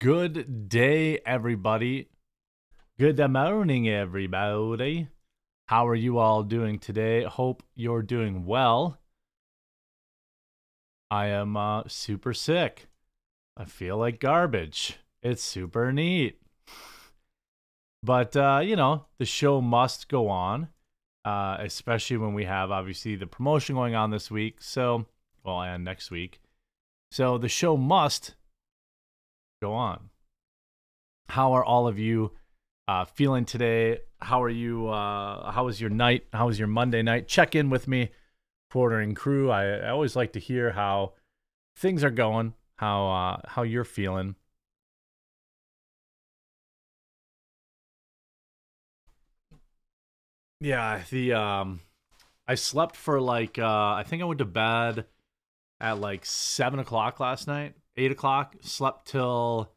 Good day, everybody. Good morning, everybody. How are you all doing today? Hope you're doing well. I am uh, super sick. I feel like garbage. It's super neat. But, uh, you know, the show must go on, uh, especially when we have obviously the promotion going on this week. So, well, and next week. So the show must go on. How are all of you uh, feeling today? How are you? Uh, how was your night? How was your Monday night? Check in with me, Porter and crew. I, I always like to hear how things are going, how uh, how you're feeling. Yeah, the um, I slept for like uh, I think I went to bed at like seven o'clock last night, eight o'clock. Slept till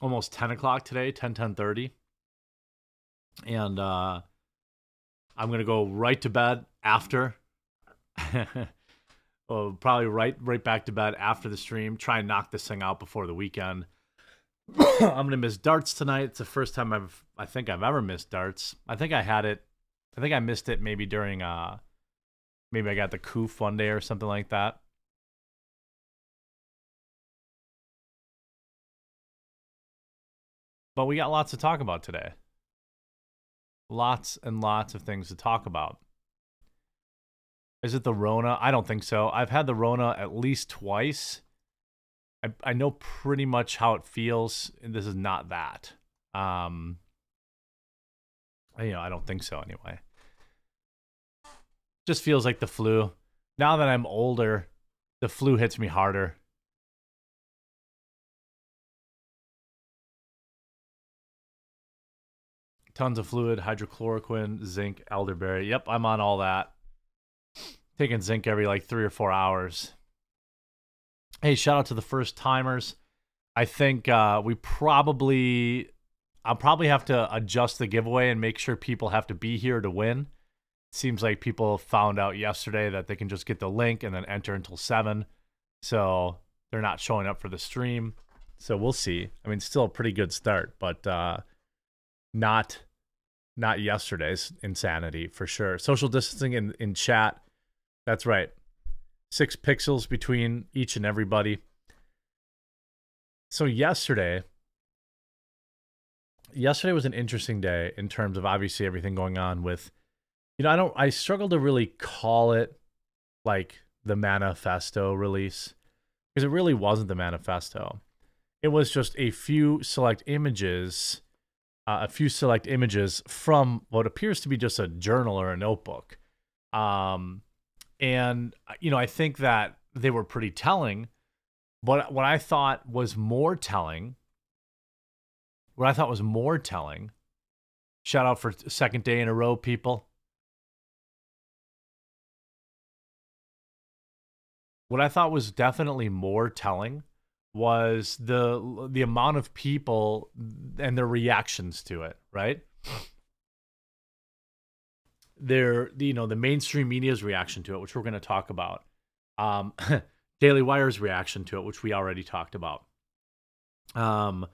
almost 10 o'clock today 10 10 30 and uh i'm gonna go right to bed after well, probably right right back to bed after the stream try and knock this thing out before the weekend. I'm gonna miss darts tonight. It's the first time i've i think i've ever missed darts. I think i had it i think i missed it maybe during uh maybe i got the coof one day or something like that But we got lots to talk about today. Lots and lots of things to talk about. Is it the Rona? I don't think so. I've had the Rona at least twice. I I know pretty much how it feels, and this is not that. Um, you know, I don't think so anyway. Just feels like the flu. Now that I'm older, the flu hits me harder. Tons of fluid, hydroxychloroquine, zinc, elderberry. Yep, I'm on all that. Taking zinc every like three or four hours. Hey, shout out to the first timers. I think uh, we probably, I'll probably have to adjust the giveaway and make sure people have to be here to win. Seems like people found out yesterday that they can just get the link and then enter until seven. So they're not showing up for the stream. So we'll see. I mean, still a pretty good start, but uh, not not yesterday's insanity for sure. Social distancing in, in chat. That's right. Six pixels between each and everybody. So yesterday, yesterday was an interesting day in terms of obviously everything going on with, you know, I don't, I struggle to really call it like the manifesto release because it really wasn't the manifesto. It was just a few select images uh, a few select images from what appears to be just a journal or a notebook. Um, and, you know, I think that they were pretty telling. But what I thought was more telling, what I thought was more telling, shout out for second day in a row, people. What I thought was definitely more telling was the the amount of people and their reactions to it, right? Their you know the mainstream media's reaction to it, which we're going to talk about. Um, Daily Wire's reaction to it, which we already talked about. Um,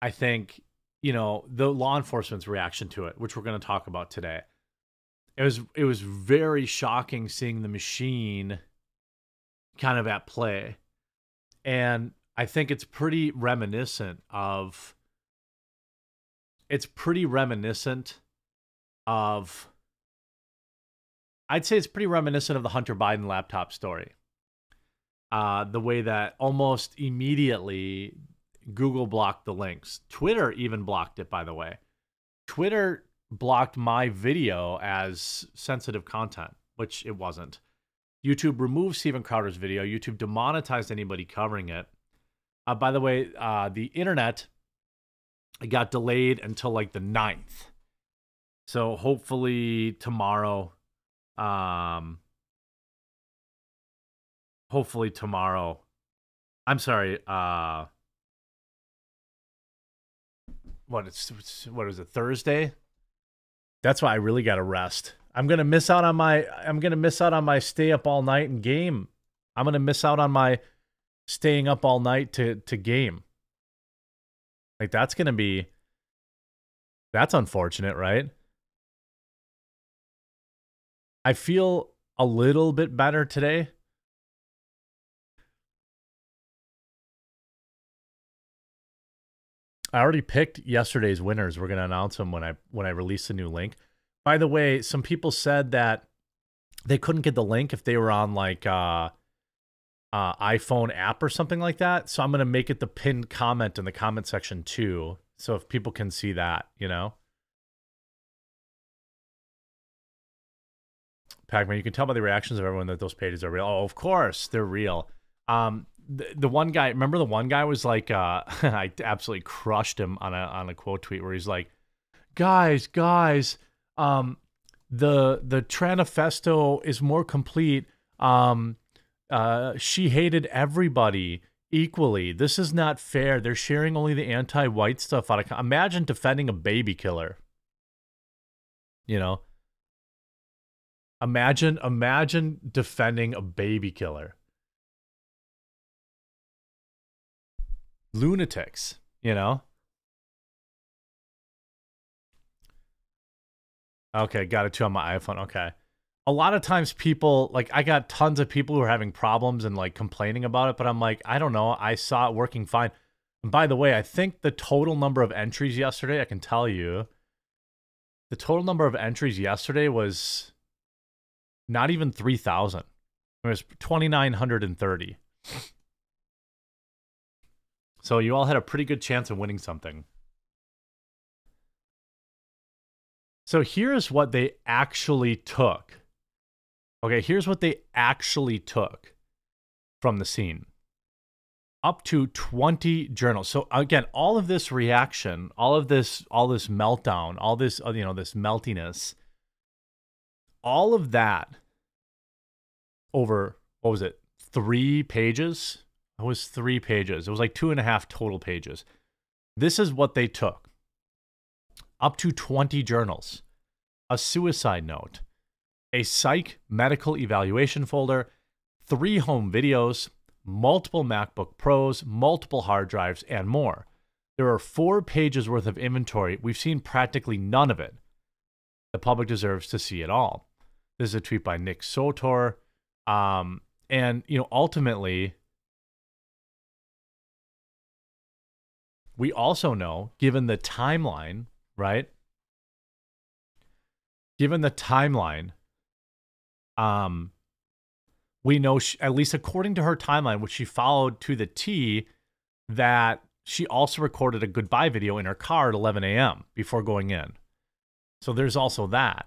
I think you know the law enforcement's reaction to it, which we're going to talk about today. It was it was very shocking seeing the machine kind of at play, and I think it's pretty reminiscent of it's pretty reminiscent of I'd say it's pretty reminiscent of the Hunter Biden laptop story. Uh, the way that almost immediately Google blocked the links. Twitter even blocked it, by the way. Twitter blocked my video as sensitive content, which it wasn't. YouTube removed Steven Crowder's video. YouTube demonetized anybody covering it. Uh, by the way, uh, the internet got delayed until like the 9th. So hopefully tomorrow, um, hopefully tomorrow, I'm sorry, uh, what it's what is it Thursday? That's why I really got to rest. I'm gonna miss out on my I'm gonna miss out on my stay up all night and game. I'm gonna miss out on my staying up all night to to game. Like that's going to be that's unfortunate, right? I feel a little bit better today. I already picked yesterday's winners. We're going to announce them when I when I release the new link. By the way, some people said that they couldn't get the link if they were on like uh, uh iPhone app or something like that. So I'm going to make it the pinned comment in the comment section too. So if people can see that, you know. Pac-Man, you can tell by the reactions of everyone that those pages are real. Oh, of course, they're real. Um, the, the one guy, remember the one guy was like, uh, I absolutely crushed him on a on a quote tweet where he's like, guys, guys, um, the the Tranifesto is more complete. Um, uh, she hated everybody equally. This is not fair. They're sharing only the anti-white stuff out of. Imagine defending a baby killer. You know. Imagine, imagine defending a baby killer. Lunatics, you know. Okay, got it too on my iPhone. Okay. A lot of times people like I got tons of people who are having problems and like complaining about it, but I'm like, I don't know. I saw it working fine. And by the way, I think the total number of entries yesterday, I can tell you, the total number of entries yesterday was not even 3,000. It was 2,930. So you all had a pretty good chance of winning something. So here's what they actually took. Okay, here's what they actually took from the scene. Up to 20 journals. So again, all of this reaction, all of this all this meltdown, all this uh, you know, this meltiness, all of that over what was it? 3 pages? It was 3 pages. It was like two and a half total pages. This is what they took up to 20 journals, a suicide note, a psych medical evaluation folder, three home videos, multiple MacBook Pros, multiple hard drives, and more. There are four pages worth of inventory. We've seen practically none of it. The public deserves to see it all. This is a tweet by Nick Sortor. Um, and, you know, ultimately, we also know, given the timeline right? Given the timeline, um, we know she, at least according to her timeline, which she followed to the T, that she also recorded a goodbye video in her car at 11 a.m. before going in. So there's also that.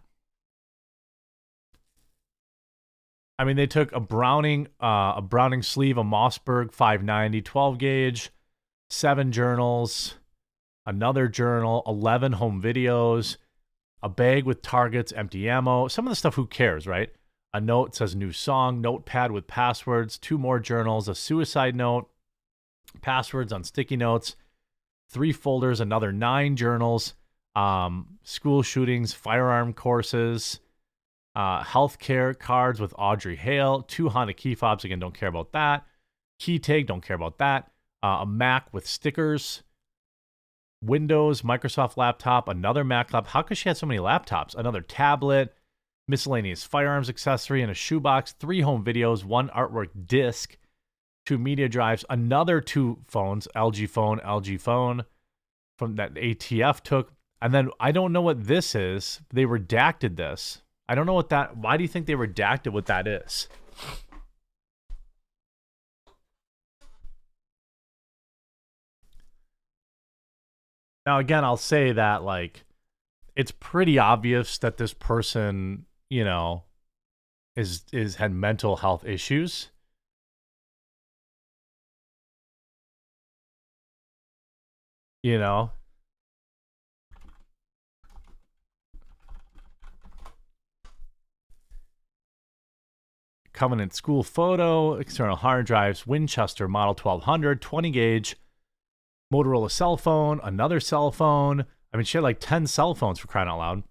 I mean, they took a Browning, uh, a Browning sleeve, a Mossberg 590 12 gauge, seven journals, another journal, 11 home videos, a bag with targets, empty ammo, some of the stuff, who cares, right? A note says new song, notepad with passwords, two more journals, a suicide note, passwords on sticky notes, three folders, another nine journals, um, school shootings, firearm courses, uh, healthcare cards with Audrey Hale, two Honda key fobs. Again, don't care about that. Key tag, don't care about that. Uh, a Mac with stickers, Windows, Microsoft laptop, another Mac laptop. How could she have so many laptops? Another tablet, miscellaneous firearms accessory, and a shoebox, three home videos, one artwork disc, two media drives, another two phones, LG phone, LG phone from that ATF took. And then I don't know what this is. They redacted this. I don't know what that why do you think they redacted what that is? Now, again, I'll say that like it's pretty obvious that this person, you know, is is had mental health issues. You know, Covenant school photo, external hard drives, Winchester Model 1200, 20 gauge, Motorola cell phone, another cell phone. I mean, she had like 10 cell phones for crying out loud.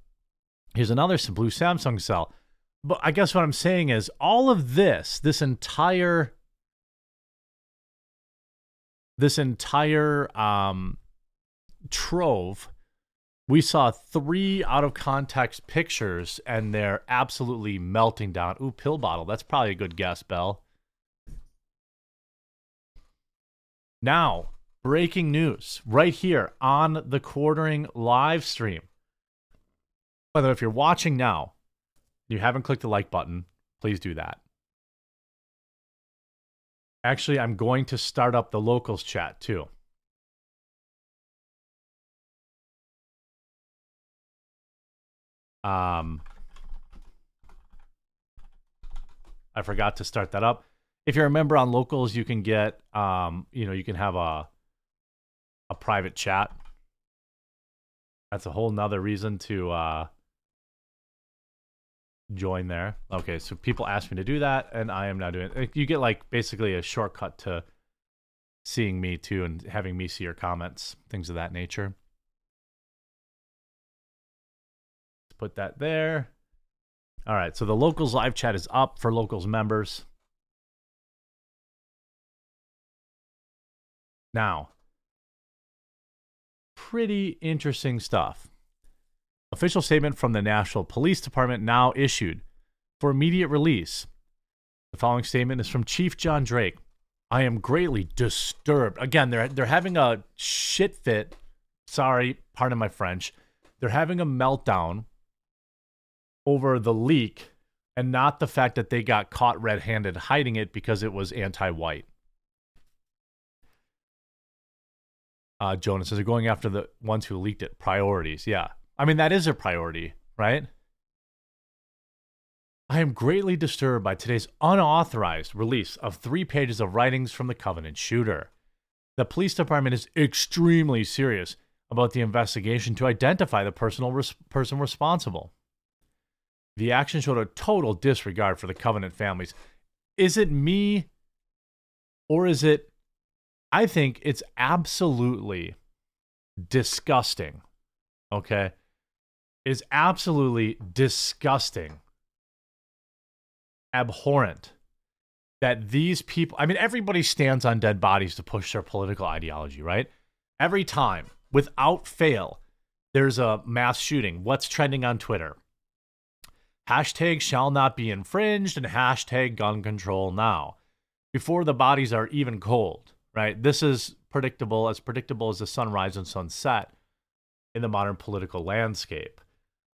Here's another blue Samsung cell. But I guess what I'm saying is all of this, this entire this entire um, trove, we saw three out of context pictures and they're absolutely melting down. Ooh, pill bottle. That's probably a good guess, Bell. Now, breaking news right here on the quartering live stream. By the way, if you're watching now, you haven't clicked the like button, please do that. Actually, I'm going to start up the locals chat too. Um, I forgot to start that up. If you're a member on locals, you can get, um, you know, you can have a a private chat. That's a whole nother reason to uh, join there. Okay, so people ask me to do that, and I am now doing it. You get like basically a shortcut to seeing me too and having me see your comments, things of that nature. Let's put that there. All right, so the locals live chat is up for locals members. Now, pretty interesting stuff. Official statement from the Nashville Police Department now issued for immediate release. The following statement is from Chief John Drake. I am greatly disturbed. Again, they're they're having a shit fit. Sorry, pardon my French. They're having a meltdown over the leak and not the fact that they got caught red-handed hiding it because it was anti-white. Uh, Jonas says they're going after the ones who leaked it. Priorities, yeah. I mean that is a priority, right? I am greatly disturbed by today's unauthorized release of three pages of writings from the Covenant shooter. The police department is extremely serious about the investigation to identify the personal res- person responsible. The action showed a total disregard for the Covenant families. Is it me or is it I think it's absolutely disgusting. Okay? Is absolutely disgusting abhorrent that these people, I mean, everybody stands on dead bodies to push their political ideology, right? Every time, without fail, there's a mass shooting. What's trending on Twitter? Hashtag shall not be infringed and hashtag gun control now. Before the bodies are even cold, right? This is predictable, as predictable as the sunrise and sunset in the modern political landscape.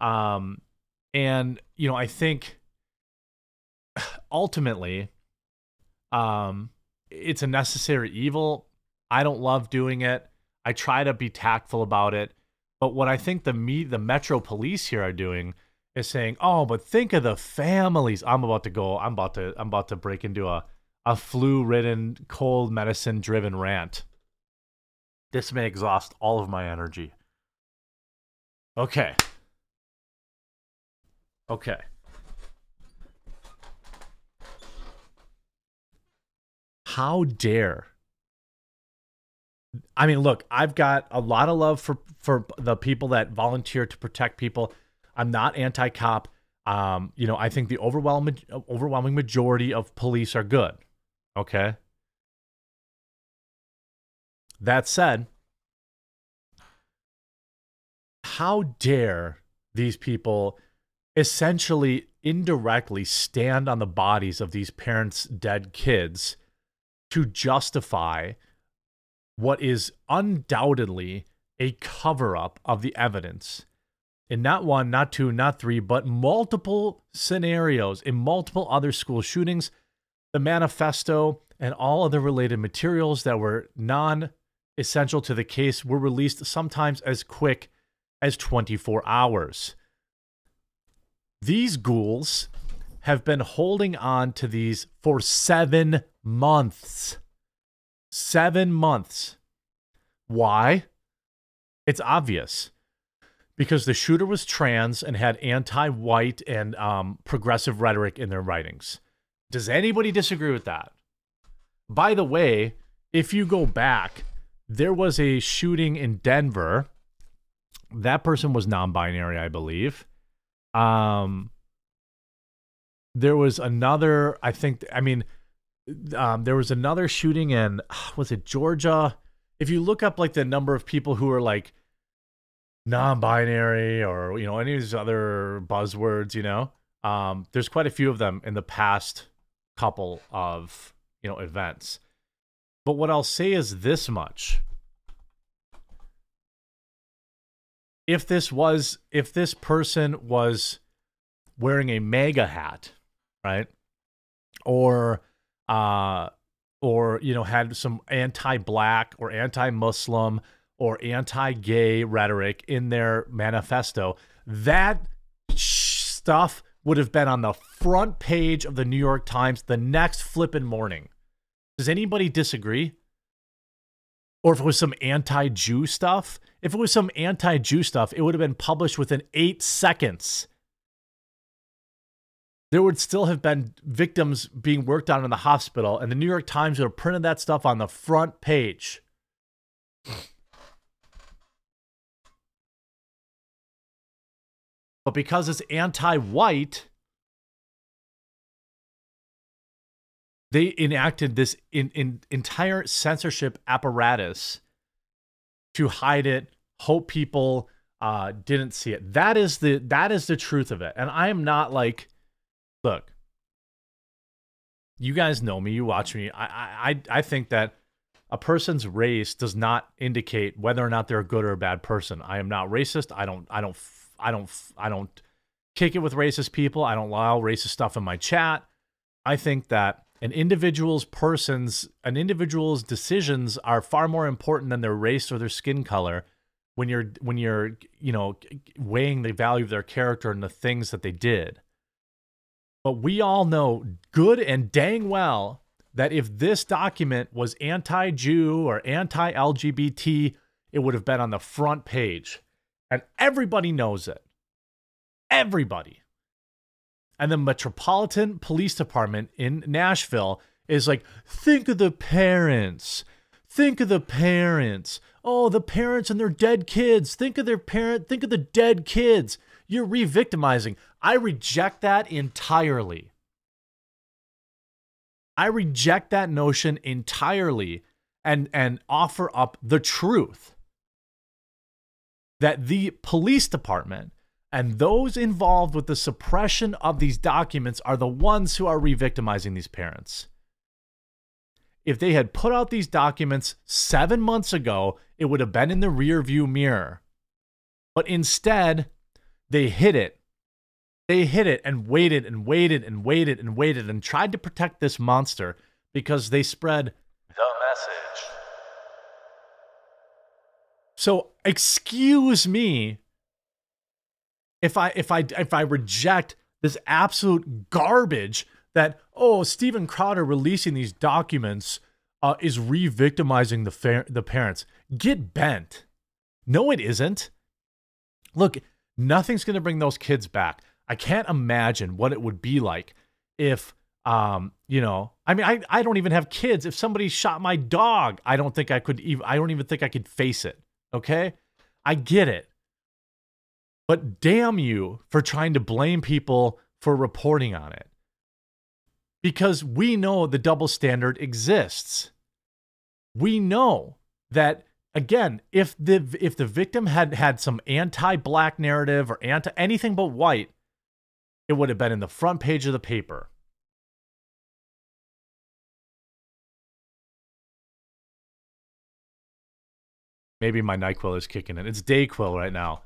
Um, and, you know, I think ultimately, um, it's a necessary evil. I don't love doing it. I try to be tactful about it. But what I think the me the Metro Police here are doing is saying, "Oh, but think of the families." I'm about to go. I'm about to. I'm about to break into a a flu-ridden, cold medicine-driven rant. This may exhaust all of my energy. Okay. Okay. How dare I mean, look, I've got a lot of love for for the people that volunteer to protect people. I'm not anti-cop. Um, you know, I think the overwhelming overwhelming majority of police are good. Okay? That said, how dare these people essentially indirectly stand on the bodies of these parents' dead kids to justify what is undoubtedly a cover up of the evidence in not one, not two, not three, but multiple scenarios in multiple other school shootings, the manifesto, and all other related materials that were non essential to the case were released sometimes as quick as 24 hours. These ghouls have been holding on to these for seven months. Seven months. Why? It's obvious. Because the shooter was trans and had anti white and um, progressive rhetoric in their writings. Does anybody disagree with that? By the way, if you go back, there was a shooting in Denver. That person was non binary, I believe. Um, there was another, I think, I mean, um, there was another shooting in was it Georgia? If you look up like the number of people who are like non-binary or you know any of these other buzzwords, you know, um, there's quite a few of them in the past couple of you know events. But what I'll say is this much. If this was if this person was wearing a MAGA hat, right? Or uh or you know had some anti-black or anti-muslim or anti-gay rhetoric in their manifesto, that stuff would have been on the front page of the New York Times the next flipping morning. Does anybody disagree? Or if it was some anti Jew stuff, if it was some anti Jew stuff, it would have been published within eight seconds. There would still have been victims being worked on in the hospital, and the New York Times would have printed that stuff on the front page. But because it's anti white, they enacted this in, in entire censorship apparatus to hide it hope people uh, didn't see it. That is the that is the truth of it. And i am not like look you guys know me you watch me. I i i think that a person's race does not indicate whether or not they're a good or a bad person. I am not racist. I don't i don't i don't i don't kick it with racist people. I don't allow racist stuff in my chat. I think that an individual's person's an individual's decisions are far more important than their race or their skin color when you're when you're you know weighing the value of their character and the things that they did. But we all know good and dang well that if this document was anti-jew or anti-lgbt it would have been on the front page. And everybody knows it. Everybody and the Metropolitan Police Department in Nashville is like, think of the parents. Think of the parents. Oh, the parents and their dead kids. Think of their parent. Think of the dead kids. You're re victimizing. I reject that entirely. I reject that notion entirely and, and offer up the truth that the police department and those involved with the suppression of these documents are the ones who are re victimizing these parents. If they had put out these documents seven months ago, it would have been in the rear view mirror. But instead, they hid it. They hid it and waited and waited and waited and waited and tried to protect this monster because they spread the message. So, excuse me if I if I if I reject this absolute garbage that oh Steven Crowder releasing these documents uh, is re-victimizing the fa- the parents. Get bent. No, it isn't. Look, nothing's going to bring those kids back. I can't imagine what it would be like if um you know i mean i i don't even have kids if somebody shot my dog i don't think i could even i don't even think i could face it okay i get it but damn you for trying to blame people for reporting on it. Because we know the double standard exists. We know that again, if the if the victim had had some anti-black narrative or anti anything but white, it would have been in the front page of the paper. Maybe my NyQuil is kicking in. It's DayQuil right now.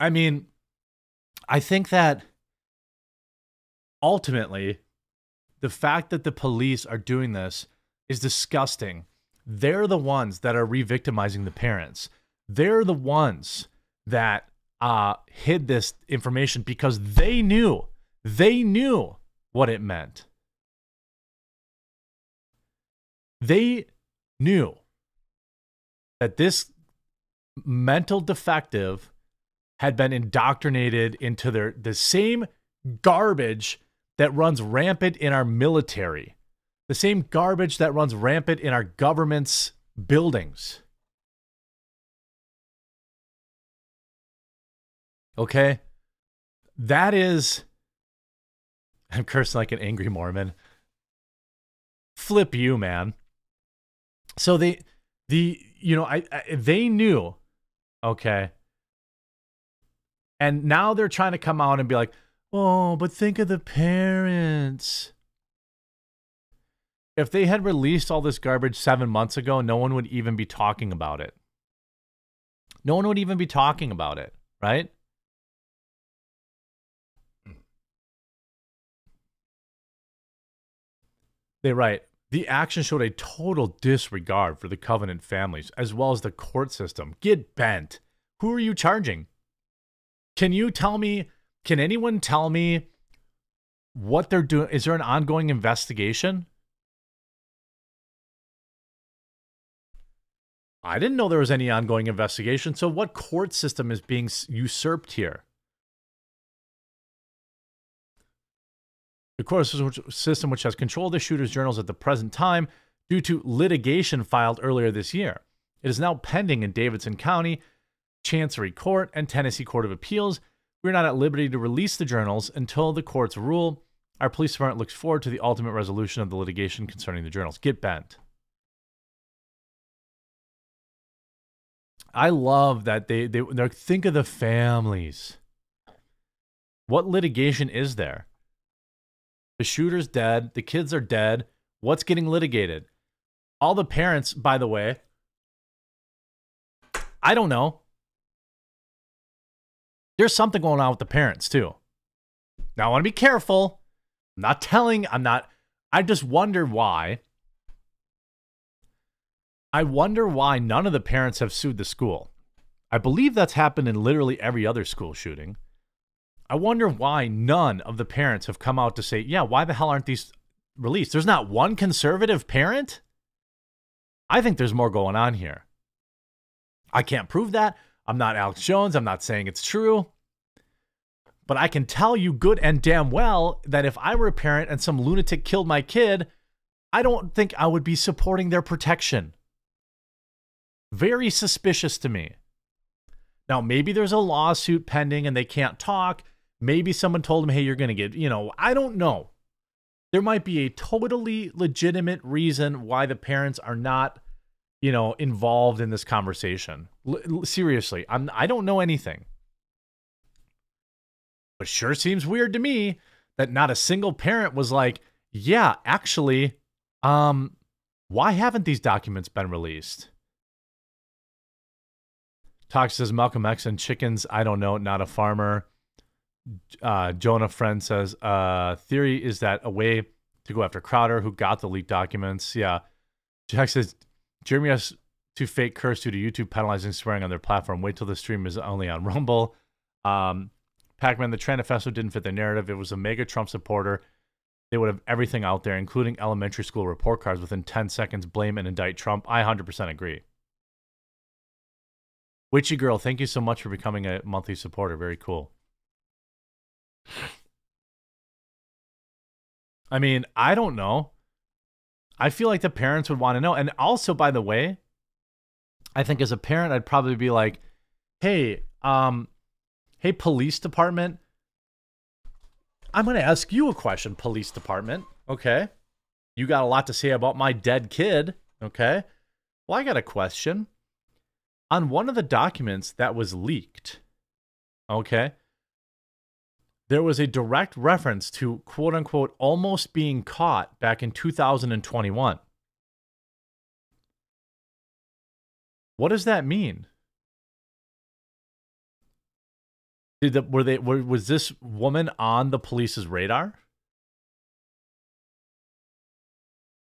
I mean, I think that ultimately, the fact that the police are doing this is disgusting. They're the ones that are re victimizing the parents. They're the ones that uh, hid this information because they knew, they knew what it meant. They knew that this mental defective had been indoctrinated into their the same garbage that runs rampant in our military, the same garbage that runs rampant in our government's buildings. Okay? That is I'm cursing like an angry Mormon. Flip you, man. So they, the, you know, I, I they knew, okay. And now they're trying to come out and be like, oh, but think of the parents. If they had released all this garbage seven months ago, no one would even be talking about it. No one would even be talking about it, right? They write the action showed a total disregard for the Covenant families as well as the court system. Get bent. Who are you charging? Can you tell me? Can anyone tell me what they're doing? Is there an ongoing investigation? I didn't know there was any ongoing investigation. So, what court system is being usurped here? The court system, which has control of the shooter's journals at the present time due to litigation filed earlier this year. It is now pending in Davidson County, Chancery Court, and Tennessee Court of Appeals. We're not at liberty to release the journals until the courts rule. Our police department looks forward to the ultimate resolution of the litigation concerning the journals. Get bent. I love that they they they think of the families. What litigation is there? The shooter's dead, the kids are dead. What's getting litigated? All the parents, by the way, I don't know. There's something going on with the parents too. Now I want to be careful. I'm not telling, I'm not I just wonder why I wonder why none of the parents have sued the school. I believe that's happened in literally every other school shooting. I wonder why none of the parents have come out to say, yeah, why the hell aren't these released? There's not one conservative parent? I think there's more going on here. I can't prove that. I'm not Alex Jones. I'm not saying it's true. But I can tell you good and damn well that if I were a parent and some lunatic killed my kid, I don't think I would be supporting their protection. Very suspicious to me. Now, maybe there's a lawsuit pending and they can't talk. Maybe someone told them, hey, you're going to get, you know, I don't know. There might be a totally legitimate reason why the parents are not, you know, involved in this conversation. L- seriously, I'm, I don't know anything. But sure seems weird to me that not a single parent was like, yeah, actually, um, why haven't these documents been released? Talks says Malcolm X and chickens. I don't know. Not a farmer. Uh, Jonah Friend says, uh, theory is that a way to go after Crowder, who got the leaked documents. Yeah. Jack says, Jeremy has to fake curse due to YouTube penalizing swearing on their platform. Wait till the stream is only on Rumble. Um, Pac-Man, the Tranifesto didn't fit the narrative. It was a MAGA Trump supporter. They would have everything out there, including elementary school report cards within 10 seconds, blame and indict Trump. I 100% agree. Witchy Girl, thank you so much for becoming a monthly supporter. Very cool. I mean, I don't know. I feel like the parents would want to know. And also, by the way, I think as a parent, I'd probably be like, hey, um, hey, police department, I'm going to ask you a question, police department. Okay. You got a lot to say about my dead kid. Okay. Well, I got a question on one of the documents that was leaked, okay, there was a direct reference to quote unquote almost being caught back in 2021. What does that mean? Did the, were they were, was this woman on the police's radar?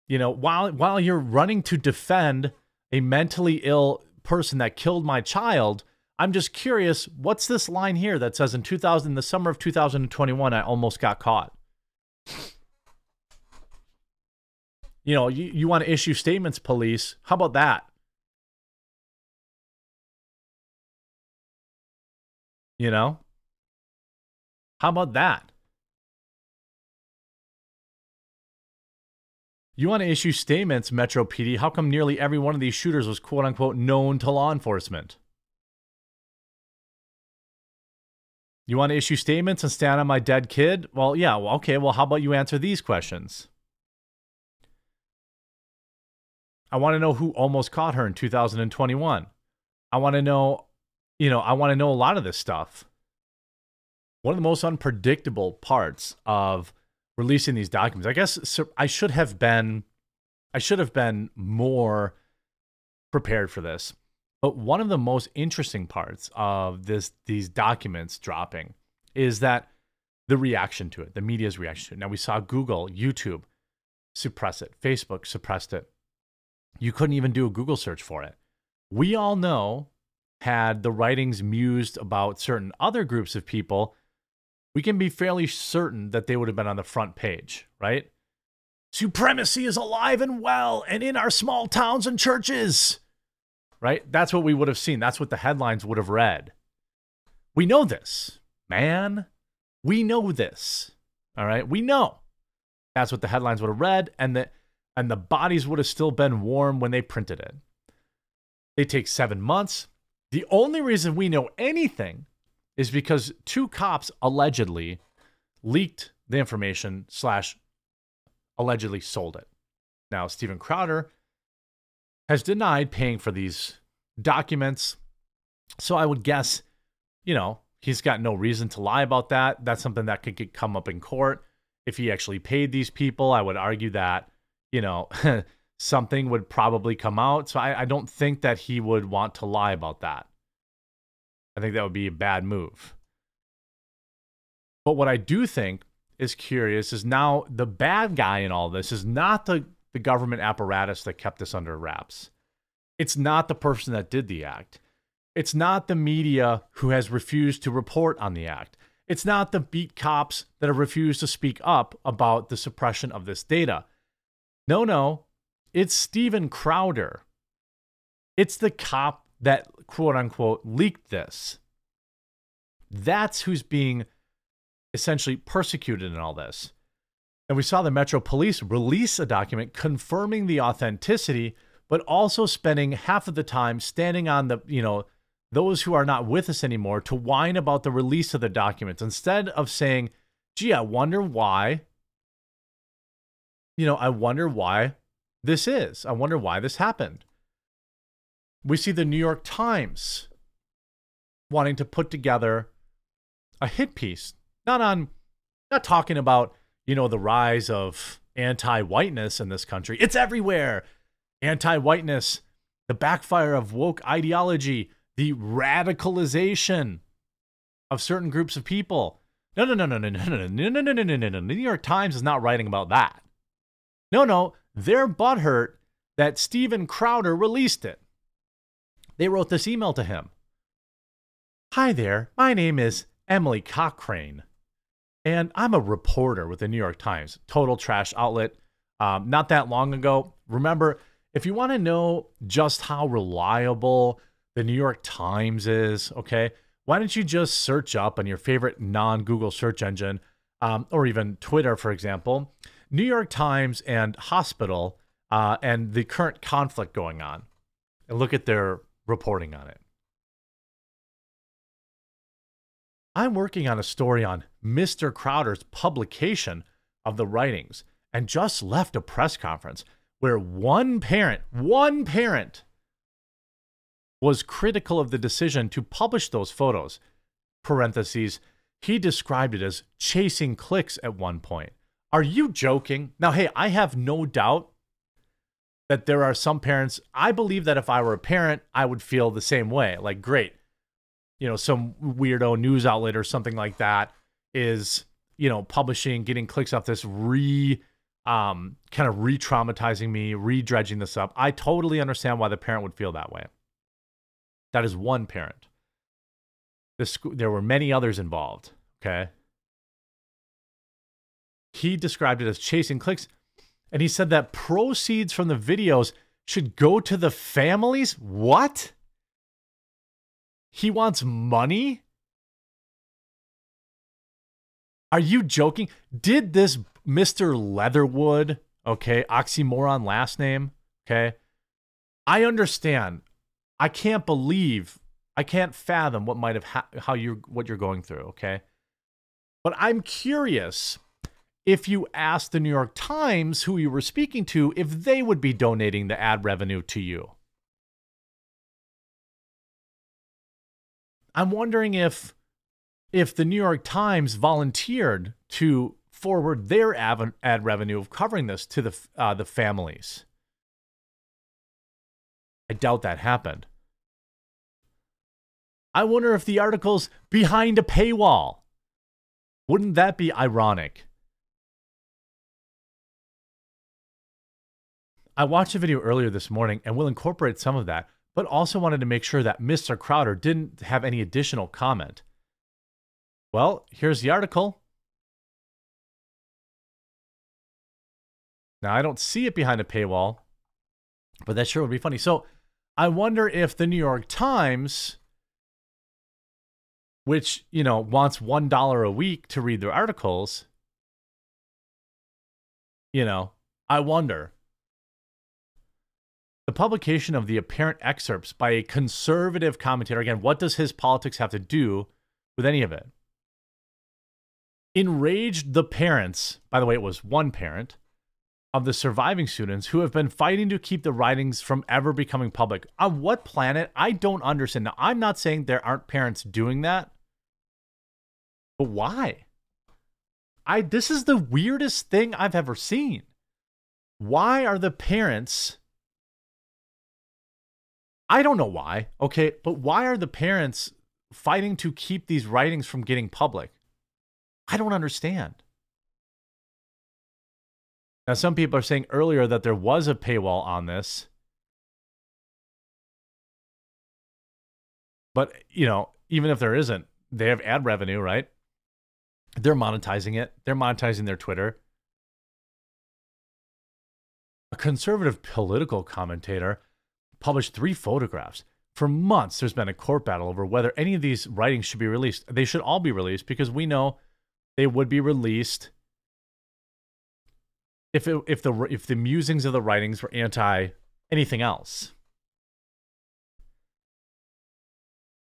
You know, while while you're running to defend a mentally ill person that killed my child. I'm just curious, what's this line here that says in 2000, the summer of 2021, I almost got caught? You know, you, you want to issue statements, police. How about that? You know? How about that? You want to issue statements, Metro PD. How come nearly every one of these shooters was quote unquote known to law enforcement? You want to issue statements and stand on my dead kid? Well, yeah. Well, okay. Well, how about you answer these questions? I want to know who almost caught her in 2021. I want to know, you know, I want to know a lot of this stuff. One of the most unpredictable parts of releasing these documents, I guess I should have been, I should have been more prepared for this. But one of the most interesting parts of this these documents dropping is that the reaction to it, the media's reaction to it. Now we saw Google, YouTube suppress it, Facebook suppressed it. You couldn't even do a Google search for it. We all know had the writings mused about certain other groups of people, we can be fairly certain that they would have been on the front page, right? Supremacy is alive and well and in our small towns and churches right? That's what we would have seen. That's what the headlines would have read. We know this, man. We know this. All right. We know. That's what the headlines would have read, and the and the bodies would have still been warm when they printed it. They take seven months. The only reason we know anything is because two cops allegedly leaked the information slash allegedly sold it. Now, Steven Crowder has denied paying for these documents. So I would guess, you know, he's got no reason to lie about that. That's something that could get, come up in court. If he actually paid these people, I would argue that, you know, something would probably come out. So I, I don't think that he would want to lie about that. I think that would be a bad move. But what I do think is curious is now the bad guy in all this is not the the government apparatus that kept this under wraps. It's not the person that did the act. It's not the media who has refused to report on the act. It's not the beat cops that have refused to speak up about the suppression of this data. No, no, it's Steven Crowder. It's the cop that quote unquote leaked this. That's who's being essentially persecuted in all this. And we saw the Metro Police release a document confirming the authenticity, but also spending half of the time standing on the, you know, those who are not with us anymore to whine about the release of the documents instead of saying, gee, I wonder why, you know, I wonder why this is. I wonder why this happened. We see the New York Times wanting to put together a hit piece, not on, not talking about you know, the rise of anti whiteness in this country. It's everywhere. Anti whiteness, the backfire of woke ideology, the radicalization of certain groups of people. No, no, no, no, no, no, no, no, no, no, no, no, no, no. The New York Times is not writing about that. No, no, they're butthurt that Steven Crowder released it. They wrote this email to him. Hi there, my name is Emily Cochrane. And I'm a reporter with the New York Times, total trash outlet. Um, not that long ago. Remember, if you want to know just how reliable the New York Times is, okay, why don't you just search up on your favorite non Google search engine um, or even Twitter, for example, New York Times and hospital uh, and the current conflict going on and look at their reporting on it. I'm working on a story on Mr. Crowder's publication of the writings and just left a press conference where one parent, one parent, was critical of the decision to publish those photos. Parentheses, he described it as chasing clicks at one point. Are you joking? Now, hey, I have no doubt that there are some parents. I believe that if I were a parent, I would feel the same way. Like, great, you know some weirdo news outlet or something like that is you know publishing getting clicks off this re um kind of re-traumatizing me re-dredging this up. I totally understand why the parent would feel that way. That is one parent. The school there were many others involved okay? He described it as chasing clicks and he said that proceeds from the videos should go to the families? What he wants money? Are you joking? Did this Mr. Leatherwood, okay, oxymoron last name, okay? I understand. I can't believe I can't fathom what might have ha- how you what you're going through, okay? But I'm curious if you asked the New York Times who you were speaking to if they would be donating the ad revenue to you. I'm wondering if if the New York Times volunteered to forward their ad, ad revenue of covering this to the uh, the families. I doubt that happened. I wonder if the article's behind a paywall. Wouldn't that be ironic? I watched a video earlier this morning and we'll incorporate some of that, but also wanted to make sure that Mr. Crowder didn't have any additional comment. Well, here's the article. Now, I don't see it behind a paywall, but that sure would be funny. So, I wonder if the New York Times, which, you know, wants $1 a week to read their articles, you know, I wonder. The publication of the apparent excerpts by a conservative commentator, again, what does his politics have to do with any of it? Enraged the parents, by the way, it was one parent, of the surviving students who have been fighting to keep the writings from ever becoming public. On what planet? I don't understand. Now, I'm not saying there aren't parents doing that, but why? I this is the weirdest thing I've ever seen. Why are the parents I don't know why, okay, but why are the parents fighting to keep these writings from getting public? I don't understand. Now, some people are saying earlier that there was a paywall on this. But, you know, even if there isn't, they have ad revenue, right? They're monetizing it, they're monetizing their Twitter. A conservative political commentator published three photographs. For months, there's been a court battle over whether any of these writings should be released. They should all be released because we know they would be released if it, if the if the musings of the writings were anti anything else.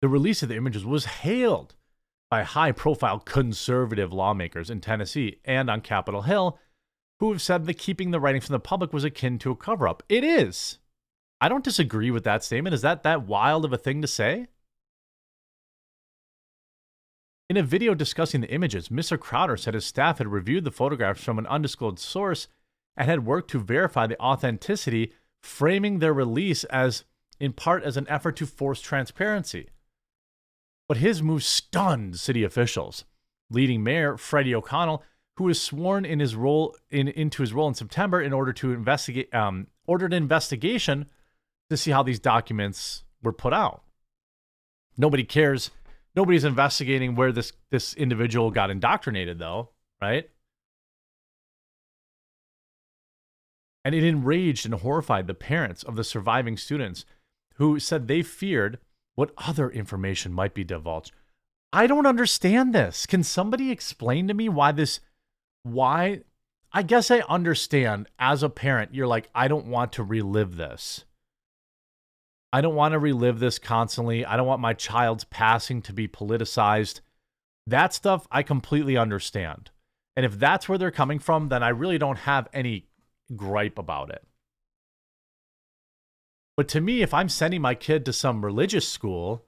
The release of the images was hailed by high profile conservative lawmakers in Tennessee and on Capitol Hill who have said that keeping the writing from the public was akin to a cover up. It is. I don't disagree with that statement. Is that that wild of a thing to say? In a video discussing the images, Mr. Crowder said his staff had reviewed the photographs from an undisclosed source and had worked to verify the authenticity, framing their release as in part as an effort to force transparency. But his move stunned city officials. Leading mayor Freddie O'Connell, who was sworn in his role in, into his role in September in order to investigate, um, ordered an investigation to see how these documents were put out. Nobody cares Nobody's investigating where this this individual got indoctrinated, though, right? And it enraged and horrified the parents of the surviving students who said they feared what other information might be divulged. I don't understand this. Can somebody explain to me why this why I guess I understand as a parent you're like I don't want to relive this. I don't want to relive this constantly. I don't want my child's passing to be politicized. That stuff I completely understand. And if that's where they're coming from, then I really don't have any gripe about it. But to me, if I'm sending my kid to some religious school,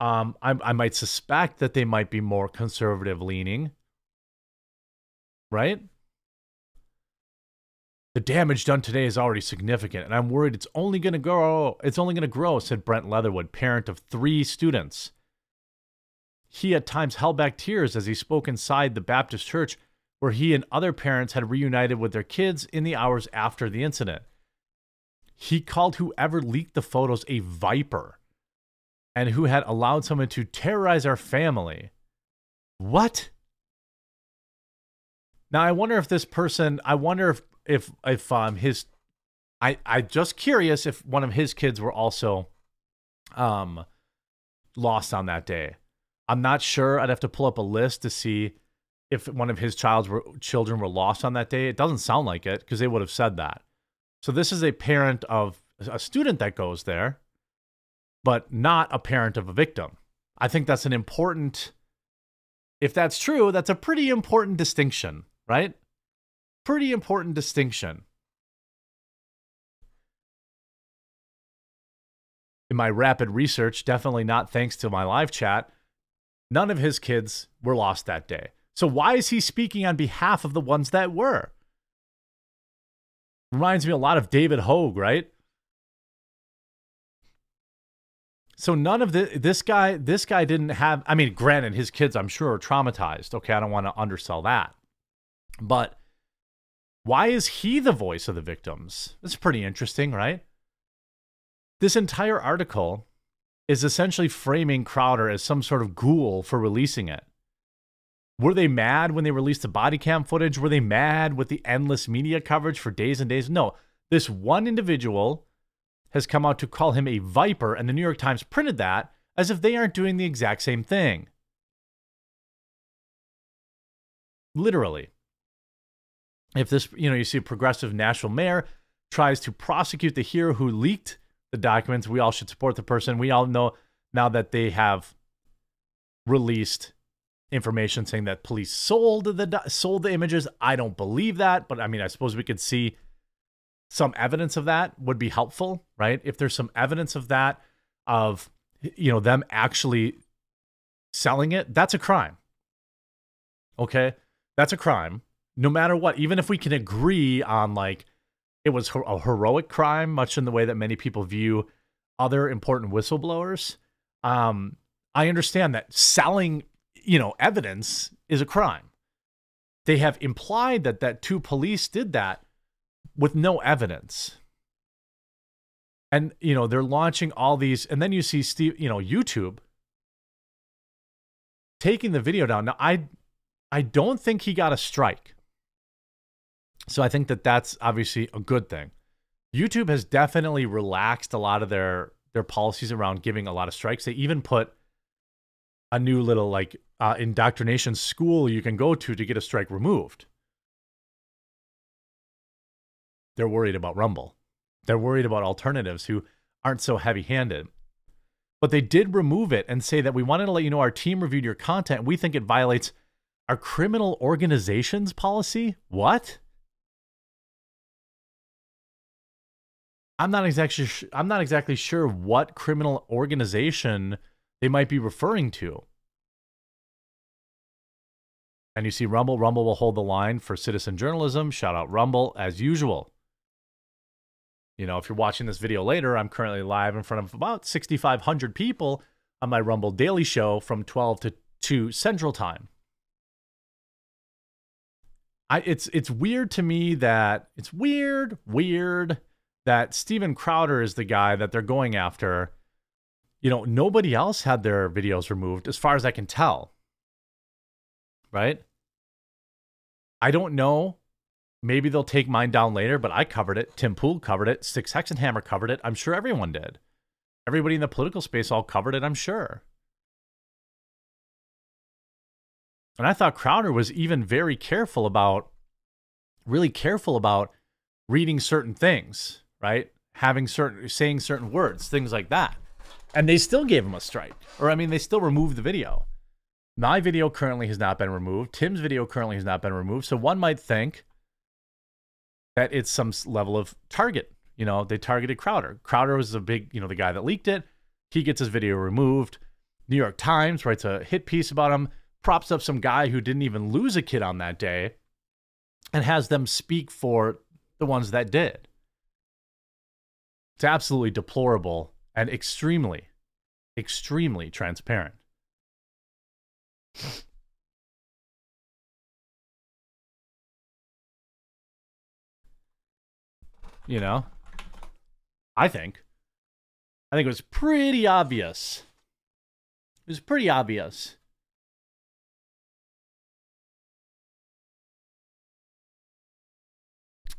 um, I, I might suspect that they might be more conservative leaning, right? The damage done today is already significant, and I'm worried it's only going to grow. It's only going to grow," said Brent Leatherwood, parent of three students. He at times held back tears as he spoke inside the Baptist church, where he and other parents had reunited with their kids in the hours after the incident. He called whoever leaked the photos a viper, and who had allowed someone to terrorize our family. What? Now I wonder if this person. I wonder if if if um his I I just curious if one of his kids were also um lost on that day. I'm not sure. I'd have to pull up a list to see if one of his child's were, children were lost on that day. It doesn't sound like it because they would have said that. So this is a parent of a student that goes there. but not a parent of a victim. I think that's an important, if that's true, that's a pretty important distinction, right? Pretty important distinction. In my rapid research, definitely not thanks to my live chat, none of his kids were lost that day. So why is he speaking on behalf of the ones that were? Reminds me a lot of David Hogg, right? So none of the this guy this guy didn't have I mean granted his kids I'm sure are traumatized. Okay, I don't want to undersell that. But why is he the voice of the victims? That's pretty interesting, right? This entire article is essentially framing Crowder as some sort of ghoul for releasing it. Were they mad when they released the body cam footage? Were they mad with the endless media coverage for days and days? No. This one individual has come out to call him a viper, and the New York Times printed that as if they aren't doing the exact same thing. Literally. If this, you know, you see a progressive Nashville mayor tries to prosecute the hero who leaked the documents, we all should support the person. We all know now that they have released information saying that police sold the sold the images. I don't believe that, but I mean, I suppose we could see some evidence of that would be helpful, right? If there's some evidence of that, of you know them actually selling it, that's a crime. Okay, that's a crime. No matter what, even if we can agree on like it was a heroic crime, much in the way that many people view other important whistleblowers. Um, I understand that selling, you know, evidence is a crime. They have implied that that two police did that with no evidence. And you know, they're launching all these and then you see Steve, you know, YouTube taking the video down. Now I I don't think he got a strike. So I think that that's obviously a good thing. YouTube has definitely relaxed a lot of their their policies around giving a lot of strikes. They even put a new little like uh, indoctrination school you can go to to get a strike removed. They're worried about Rumble. They're worried about alternatives who aren't so heavy handed. But they did remove it and say that we wanted to let you know our team reviewed your content. We think it violates our criminal organizations policy. What? I'm not exactly I'm not exactly sure what criminal organization they might be referring to. And you see Rumble, Rumble will hold the line for citizen journalism. Shout out Rumble as usual. You know, if you're watching this video later, I'm currently live in front of about 6,500 people on my Rumble Daily Show from 12 to 2 Central Time. I, it's it's weird to me that it's weird, weird that Steven Crowder is the guy that they're going after. You know, nobody else had their videos removed, as far as I can tell. Right? I don't know Maybe they'll take mine down later, but I covered it. Tim Pool covered it. Six Hexenhammer covered it. I'm sure everyone did. Everybody in the political space all covered it, I'm sure. And I thought Crowder was even very careful about, really careful about reading certain things, right? Having certain, saying certain words, things like that. And they still gave him a strike. Or, I mean, they still removed the video. My video currently has not been removed. Tim's video currently has not been removed. So one might think that it's some level of target. You know, they targeted Crowder. Crowder was a big, you know, the guy that leaked it. He gets his video removed. New York Times writes a hit piece about him, props up some guy who didn't even lose a kid on that day, and has them speak for the ones that did. It's absolutely deplorable and extremely, extremely transparent. You know? I think. I think it was pretty obvious. It was pretty obvious.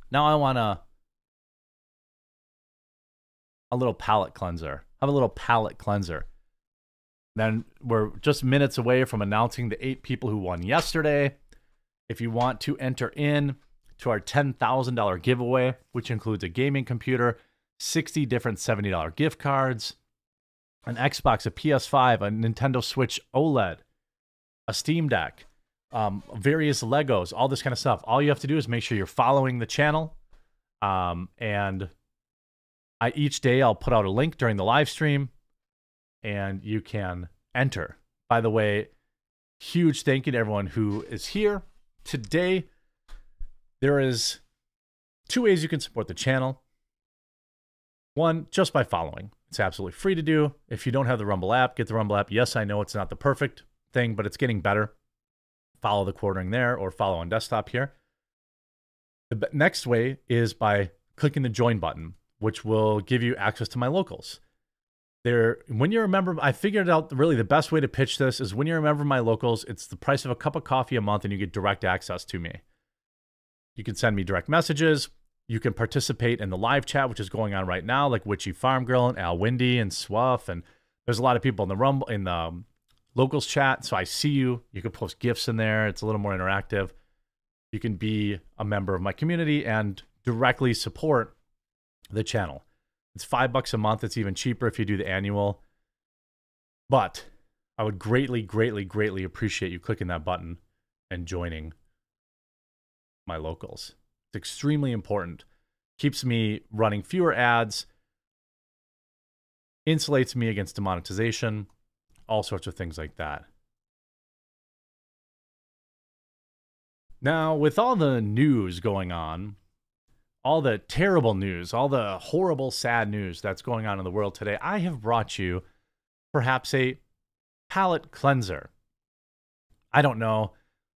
Now I want to a little palate cleanser. Have a little palate cleanser. Then we're just minutes away from announcing the eight people who won yesterday. If you want to enter in, to our $10,000 giveaway, which includes a gaming computer, 60 different $70 gift cards, an Xbox, a PS5, a Nintendo Switch OLED, a Steam Deck, um, various Legos, all this kind of stuff. All you have to do is make sure you're following the channel. Um, and I each day I'll put out a link during the live stream and you can enter. By the way, huge thank you to everyone who is here today. There is two ways you can support the channel. One, just by following. It's absolutely free to do. If you don't have the Rumble app, get the Rumble app. Yes, I know it's not the perfect thing, but it's getting better. Follow the quartering there or follow on desktop here. The next way is by clicking the join button, which will give you access to my locals. There, when you're a member, I figured out really the best way to pitch this is when you're a member of my locals, it's the price of a cup of coffee a month and you get direct access to me. You can send me direct messages. You can participate in the live chat, which is going on right now, like Witchy Farm Girl and Al Windy and Swuff. And there's a lot of people in the Rumble, in the um, locals chat. So I see you. You can post gifts in there. It's a little more interactive. You can be a member of my community and directly support the channel. It's five bucks a month. It's even cheaper if you do the annual. But I would greatly, greatly, greatly appreciate you clicking that button and joining my locals. It's extremely important. Keeps me running fewer ads, insulates me against demonetization, all sorts of things like that. Now, with all the news going on, all the terrible news, all the horrible, sad news that's going on in the world today, I have brought you perhaps a palate cleanser. I don't know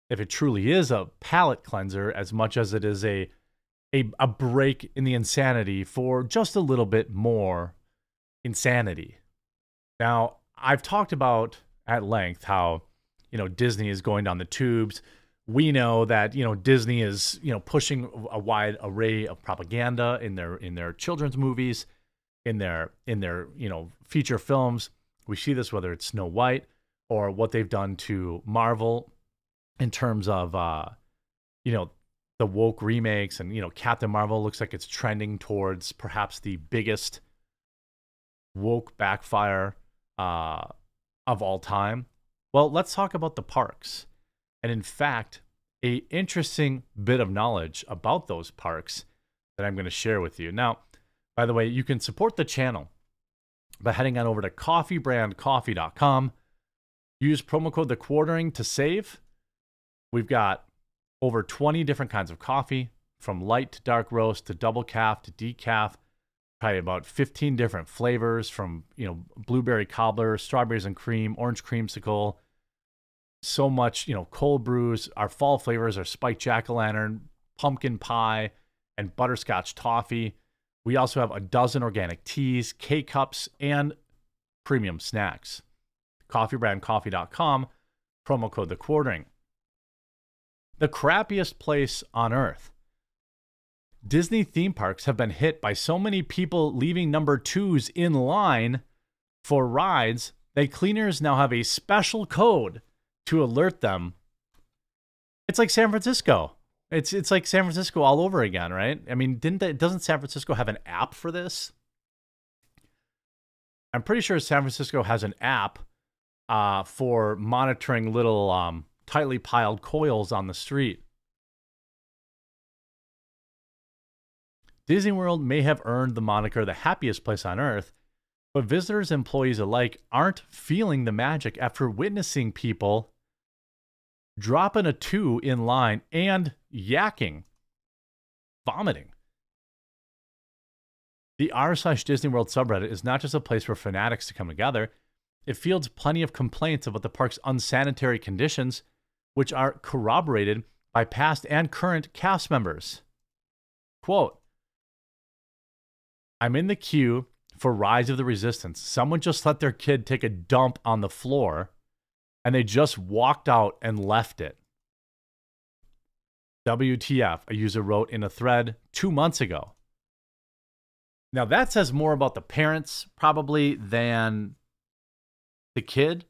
if it truly is a palate cleanser as much as it is a a, a break in the insanity for just a little bit more insanity. Now, I've talked about at length how, you know, Disney is going down the tubes we know that you know Disney is you know pushing a wide array of propaganda in their in their children's movies, in their in their you know feature films. We see this whether it's Snow White or what they've done to Marvel in terms of uh, you know the woke remakes and you know Captain Marvel looks like it's trending towards perhaps the biggest woke backfire uh, of all time. Well, let's talk about the parks and in fact, a interesting bit of knowledge about those parks that I'm going to share with you. Now, by the way, you can support the channel by heading on over to coffeebrandcoffee.com. Use promo code the quartering to save. We've got over 20 different kinds of coffee, from light to dark roast to double calf to decaf. Probably about 15 different flavors from, you know, blueberry cobbler, strawberries and cream, orange creamsicle, so much, you know, cold brews. Our fall flavors are spiked jack o' lantern, pumpkin pie, and butterscotch toffee. We also have a dozen organic teas, K cups, and premium snacks. Coffeebrandcoffee.com, promo code the quartering. The crappiest place on earth. Disney theme parks have been hit by so many people leaving number twos in line for rides that cleaners now have a special code to alert them. It's like San Francisco. It's it's like San Francisco all over again, right? I mean, didn't they, doesn't San Francisco have an app for this? I'm pretty sure San Francisco has an app uh, for monitoring little um, tightly piled coils on the street. Disney World may have earned the moniker the happiest place on earth, but visitors and employees alike aren't feeling the magic after witnessing people dropping a two in line, and yakking, vomiting. The r slash Disney World subreddit is not just a place for fanatics to come together. It fields plenty of complaints about the park's unsanitary conditions, which are corroborated by past and current cast members. Quote, I'm in the queue for Rise of the Resistance. Someone just let their kid take a dump on the floor and they just walked out and left it. WTF, a user wrote in a thread two months ago. Now, that says more about the parents probably than the kid.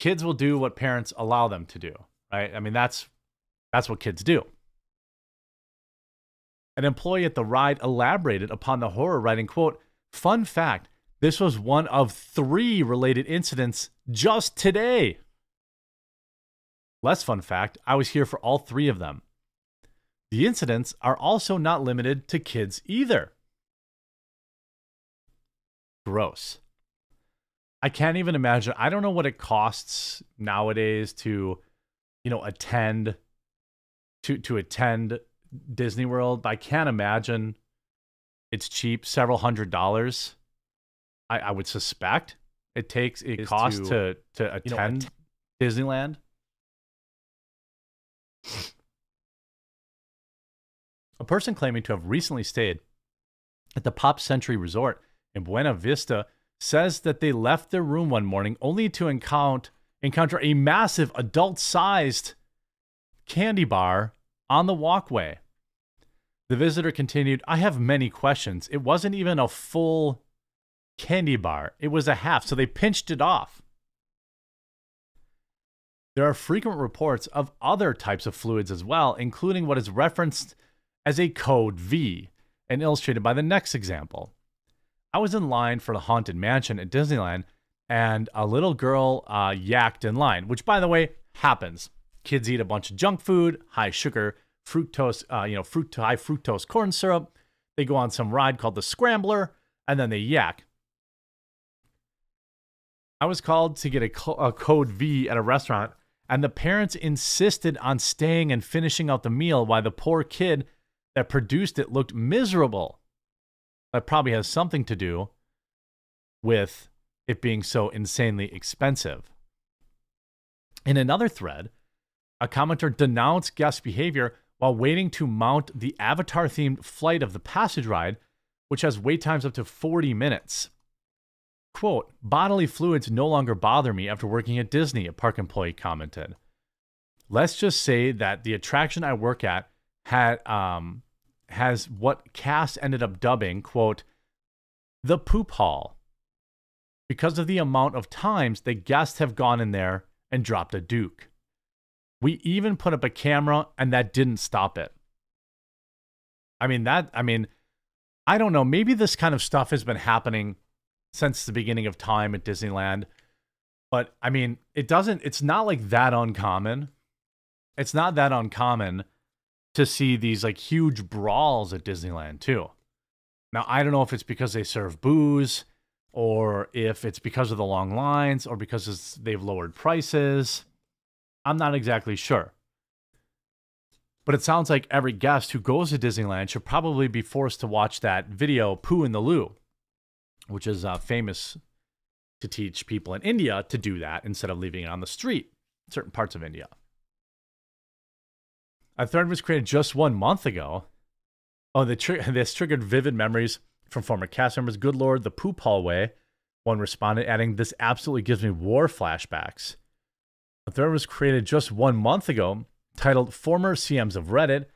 Kids will do what parents allow them to do, right? I mean, that's that's what kids do. An employee at the ride elaborated upon the horror, writing, quote, Fun fact, This was one of three related incidents just today. Less fun fact I was here for all three of them. The incidents are also not limited to kids either. Gross. I can't even imagine. I don't know what it costs nowadays to, you know, attend to to attend Disney World, I can't imagine it's cheap, several hundred dollars. I, I would suspect it takes it costs to to, to attend you know, Disneyland. A person claiming to have recently stayed at the Pop Century Resort in Buena Vista says that they left their room one morning only to encounter encounter a massive adult-sized candy bar on the walkway. The visitor continued, I have many questions. It wasn't even a full candy bar, it was a half, so they pinched it off. There are frequent reports of other types of fluids as well, including what is referenced as a code V and illustrated by the next example. I was in line for the Haunted Mansion at Disneyland, and a little girl uh, yacked in line, which, by the way, happens. Kids eat a bunch of junk food, high sugar, fructose, uh, you know, high fructose corn syrup. They go on some ride called the Scrambler, and then they yak. I was called to get a, co- a code V at a restaurant, and the parents insisted on staying and finishing out the meal while the poor kid that produced it looked miserable. That probably has something to do with it being so insanely expensive. In another thread, a commenter denounced guest behavior while waiting to mount the Avatar themed flight of the passage ride, which has wait times up to 40 minutes. Quote, bodily fluids no longer bother me after working at Disney, a park employee commented. Let's just say that the attraction I work at had um, has what Cass ended up dubbing, quote, the poop hall. Because of the amount of times the guests have gone in there and dropped a duke. We even put up a camera and that didn't stop it. I mean, that, I mean, I don't know. Maybe this kind of stuff has been happening since the beginning of time at Disneyland. But I mean, it doesn't, it's not like that uncommon. It's not that uncommon to see these like huge brawls at Disneyland too. Now, I don't know if it's because they serve booze or if it's because of the long lines or because they've lowered prices. I'm not exactly sure. But it sounds like every guest who goes to Disneyland should probably be forced to watch that video, Poo in the Loo, which is uh, famous to teach people in India to do that instead of leaving it on the street certain parts of India. A thread was created just one month ago. Oh, the tri- this triggered vivid memories from former cast members. Good Lord, the poop hallway. One responded, adding, This absolutely gives me war flashbacks. A thread was created just one month ago titled Former CMs of Reddit.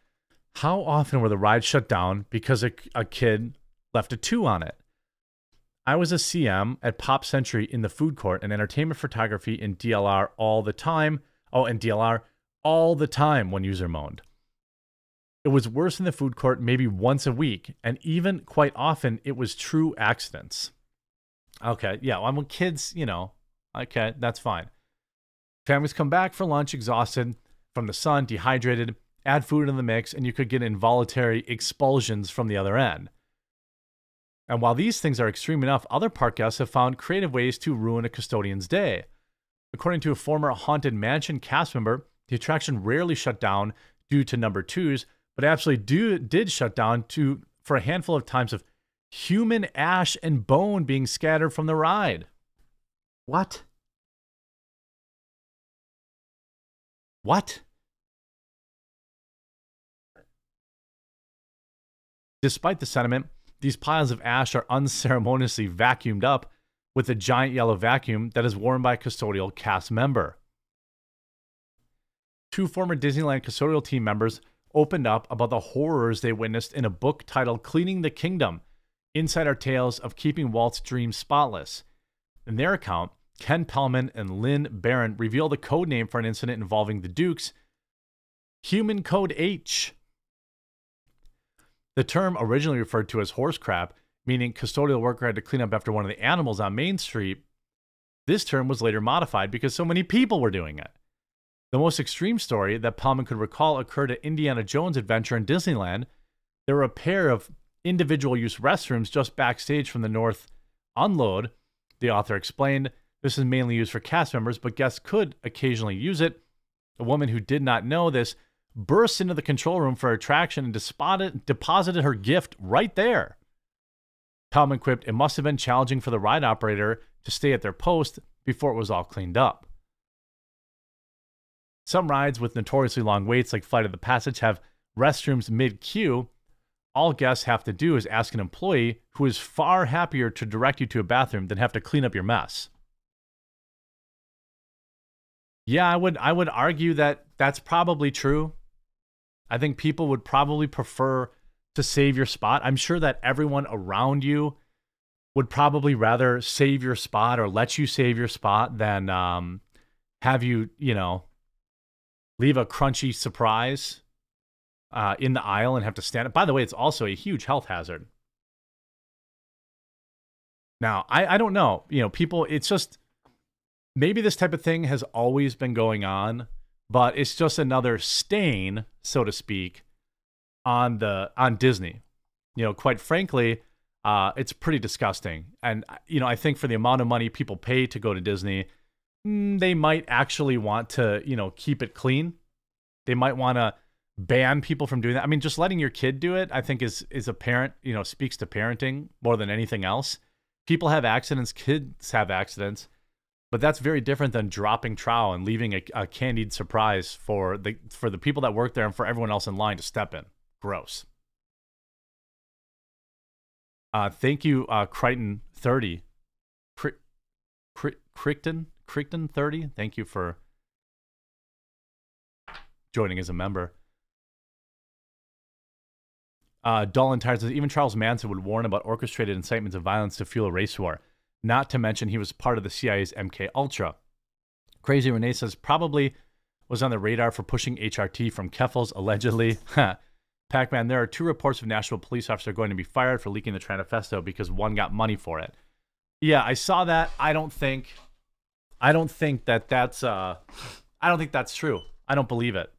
How often were the rides shut down because a, a kid left a two on it? I was a CM at Pop Century in the food court and entertainment photography in DLR all the time. Oh, and DLR all the time, one user moaned. It was worse in the food court maybe once a week, and even quite often it was true accidents. Okay, yeah, well, I'm with kids, you know, okay, that's fine. Families come back for lunch exhausted from the sun, dehydrated, add food in the mix, and you could get involuntary expulsions from the other end. And while these things are extreme enough, other park guests have found creative ways to ruin a custodian's day. According to a former Haunted Mansion cast member, the attraction rarely shut down due to number twos, but actually do, did shut down to for a handful of times of human ash and bone being scattered from the ride. What? What? Despite the sentiment, these piles of ash are unceremoniously vacuumed up with a giant yellow vacuum that is worn by a custodial cast member. Two former Disneyland custodial team members opened up about the horrors they witnessed in a book titled Cleaning the Kingdom Insider Tales of Keeping Walt's Dreams Spotless. In their account, Ken Pellman and Lynn Barron reveal the code name for an incident involving the Dukes Human Code H. The term, originally referred to as horse crap, meaning custodial worker had to clean up after one of the animals on Main Street. This term was later modified because so many people were doing it. The most extreme story that Pellman could recall occurred at Indiana Jones Adventure in Disneyland. There were a pair of individual use restrooms just backstage from the North unload. The author explained this is mainly used for cast members, but guests could occasionally use it. A woman who did not know this burst into the control room for attraction and deposited, deposited her gift right there. Pellman quipped, It must have been challenging for the ride operator to stay at their post before it was all cleaned up. Some rides with notoriously long waits, like Flight of the Passage, have restrooms mid queue. All guests have to do is ask an employee who is far happier to direct you to a bathroom than have to clean up your mess. Yeah, I would I would argue that that's probably true. I think people would probably prefer to save your spot. I'm sure that everyone around you would probably rather save your spot or let you save your spot than um, have you, you know, leave a crunchy surprise uh, in the aisle and have to stand. By the way, it's also a huge health hazard. Now, I, I don't know. You know, people, it's just maybe this type of thing has always been going on but it's just another stain, so to speak, on the on Disney. You know, quite frankly, uh, it's pretty disgusting. And you know, I think for the amount of money people pay to go to Disney, mm, they might actually want to, you know, keep it clean. They might want to ban people from doing that. I mean, just letting your kid do it, I think is is a parent, you know, speaks to parenting more than anything else. People have accidents, kids have accidents. But that's very different than dropping trowel and leaving a, a candied surprise for the for the people that work there and for everyone else in line to step in. Gross. Uh, thank you, uh, Crichton thirty, Cri- Cri- Crichton Crichton thirty. Thank you for joining as a member. Uh, Dull and Tired says even Charles Manson would warn about orchestrated incitements of violence to fuel a race war. Not to mention he was part of the CIA's MK Ultra. Crazy Renee says probably was on the radar for pushing HRT from Keffals allegedly. Pac-Man, there are two reports of Nashville police officer going to be fired for leaking the Tranifesto because one got money for it. Yeah, I saw that. I don't think, I don't think that that's, uh, I don't think that's true. I don't believe it.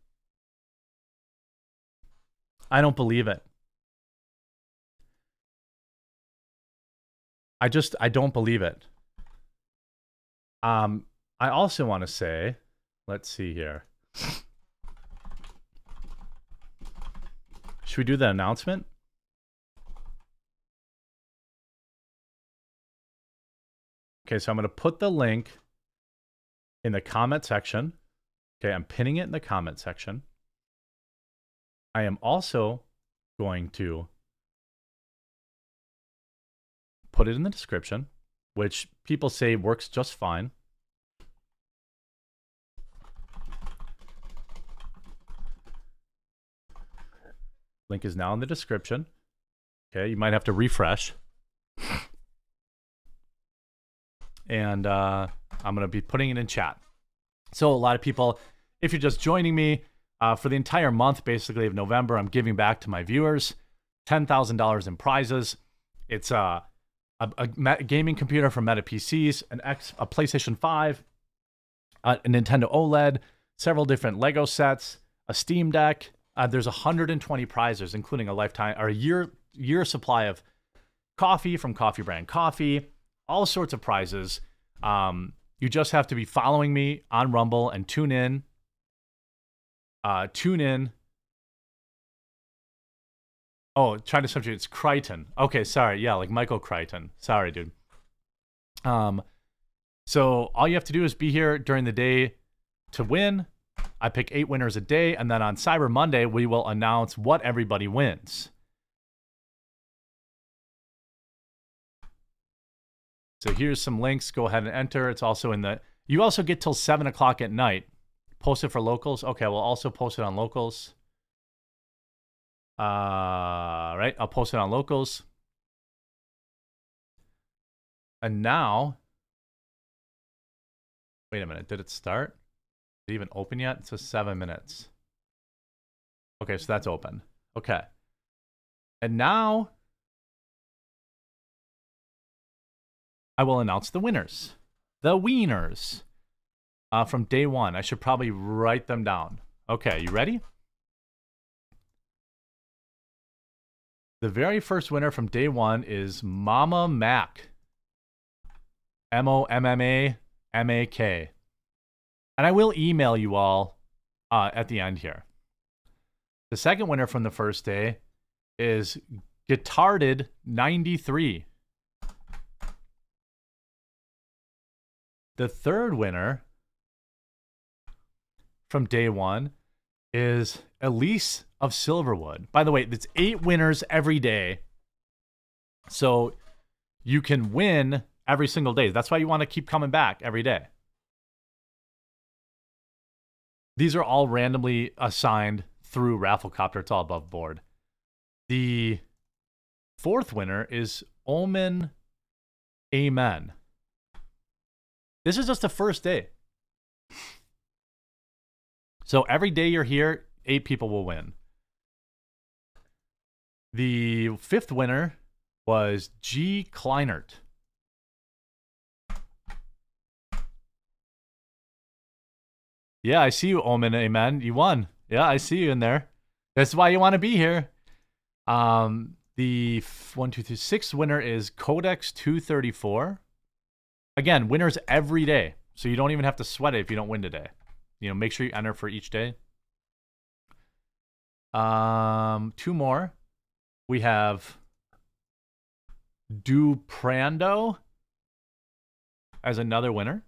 I don't believe it. I just I don't believe it. Um, I also want to say, let's see here. Should we do the announcement? Okay, so I'm going to put the link in the comment section. Okay, I'm pinning it in the comment section. I am also going to put it in the description, which people say works just fine. Link is now in the description. Okay, you might have to refresh. And uh, I'm going to be putting it in chat. So, a lot of people, if you're just joining me, uh, for the entire month, basically, of November, I'm giving back to my viewers $10,000 in prizes. It's uh, a, a gaming computer from Meta PCs, an X, a PlayStation 5, a, a Nintendo OLED, several different Lego sets, a Steam Deck. Uh, there's 120 prizes, including a lifetime or a year year supply of coffee from Coffee Brand Coffee, all sorts of prizes. Um, you just have to be following me on Rumble and tune in. Uh, tune in Oh, to subject it's Crichton. Okay, sorry. Yeah, like Michael Crichton. Sorry, dude. Um, so all you have to do is be here during the day to win. I pick eight winners a day, and then on Cyber Monday we will announce what everybody wins. So here's some links. Go ahead and enter. It's also in the. You also get till seven o'clock at night. Post it for locals. Okay, we'll also post it on locals. Uh, right, I'll post it on locals. And now, wait a minute, did it start? Did it even open yet? It says seven minutes. Okay, so that's open. Okay. And now I will announce the winners. The wieners uh, from day one. I should probably write them down. Okay, you ready? The very first winner from day one is Mama Mac. M O M M A M A K. And I will email you all uh, at the end here. The second winner from the first day is Guitarded 93. The third winner from day one is Elise of Silverwood. By the way, it's eight winners every day. So you can win every single day. That's why you want to keep coming back every day. These are all randomly assigned through Rafflecopter. It's all above board. The fourth winner is Omen Amen. This is just the first day. So every day you're here, eight people will win. The fifth winner was G. Kleinert. Yeah, I see you, Omen. Amen. You won. Yeah, I see you in there. That's why you want to be here. Um, the one, two, three, sixth winner is Codex 234. Again, winners every day. So you don't even have to sweat it if you don't win today. You know, make sure you enter for each day. Um, two more. We have Duprando as another winner.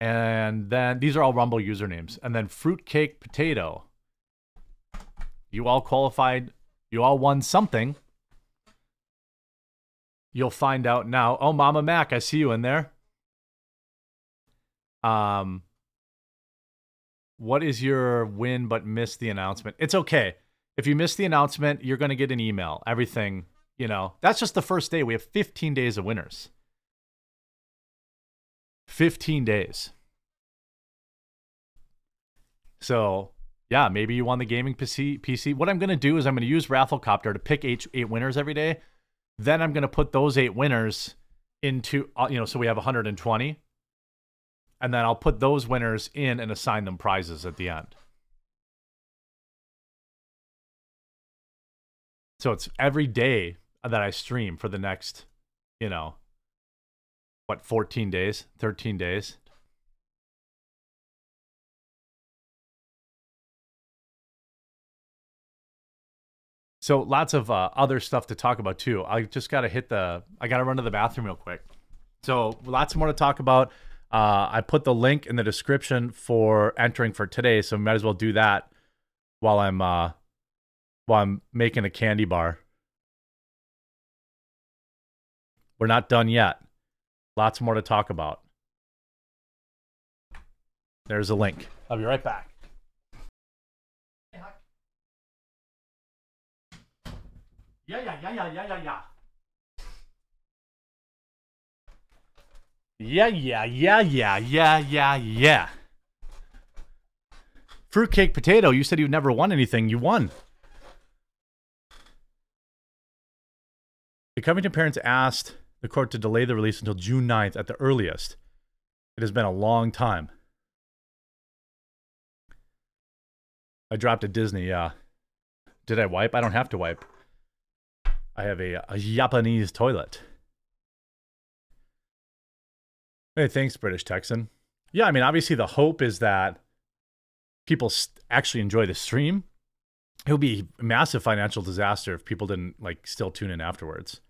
And then these are all Rumble usernames. And then Fruitcake Potato. You all qualified. You all won something. You'll find out now. Oh, Mama Mac, I see you in there. Um, what is your win but miss the announcement? It's okay. If you miss the announcement, you're going to get an email. Everything, you know, that's just the first day. We have 15 days of winners. 15 days. So, yeah, maybe you won the gaming PC. PC. What I'm going to do is I'm going to use Rafflecopter to pick eight, eight winners every day. Then I'm going to put those eight winners into, uh, you know, so we have 120. And then I'll put those winners in and assign them prizes at the end. So it's every day that I stream for the next, you know, what, 14 days, 13 days. So lots of uh, other stuff to talk about too. I just got to hit the, I got to run to the bathroom real quick. So lots more to talk about. Uh, I put the link in the description for entering for today, so might as well do that while I'm uh, while I'm making a candy bar. We're not done yet. Lots more to talk about. There's a link. I'll be right back. Yeah, yeah, yeah, yeah, yeah, yeah, yeah. Yeah, yeah, yeah, yeah, yeah, yeah, yeah. Fruitcake potato, you said you never won anything. You won. The Covenant parents asked the court to delay the release until June 9th at the earliest. It has been a long time. I dropped a Disney, yeah. Did I wipe? I don't have to wipe. I have a, a Japanese toilet. Hey, thanks, British Texan. Yeah, I mean, obviously the hope is that people actually enjoy the stream. It would be a massive financial disaster if people didn't like still tune in afterwards.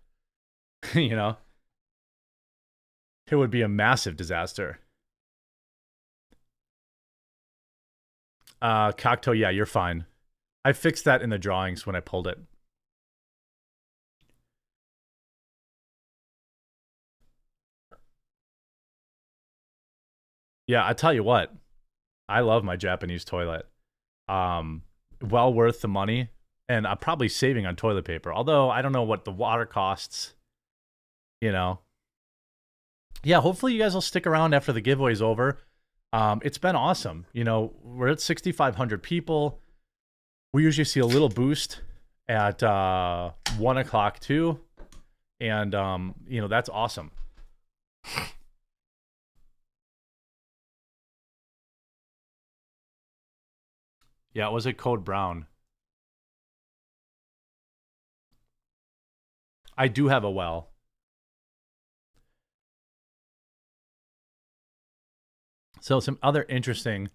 you know, it would be a massive disaster. Uh, Cocteau, yeah, you're fine. I fixed that in the drawings when I pulled it. Yeah, I tell you what, I love my Japanese toilet. Um, well worth the money, and I'm probably saving on toilet paper. Although I don't know what the water costs. You know. Yeah, hopefully you guys will stick around after the giveaway's over. Um, it's been awesome. You know, we're at 6,500 people. We usually see a little boost at uh, one o'clock too. and um, you know that's awesome. Yeah, it was it Code Brown? I do have a well. So some other interesting.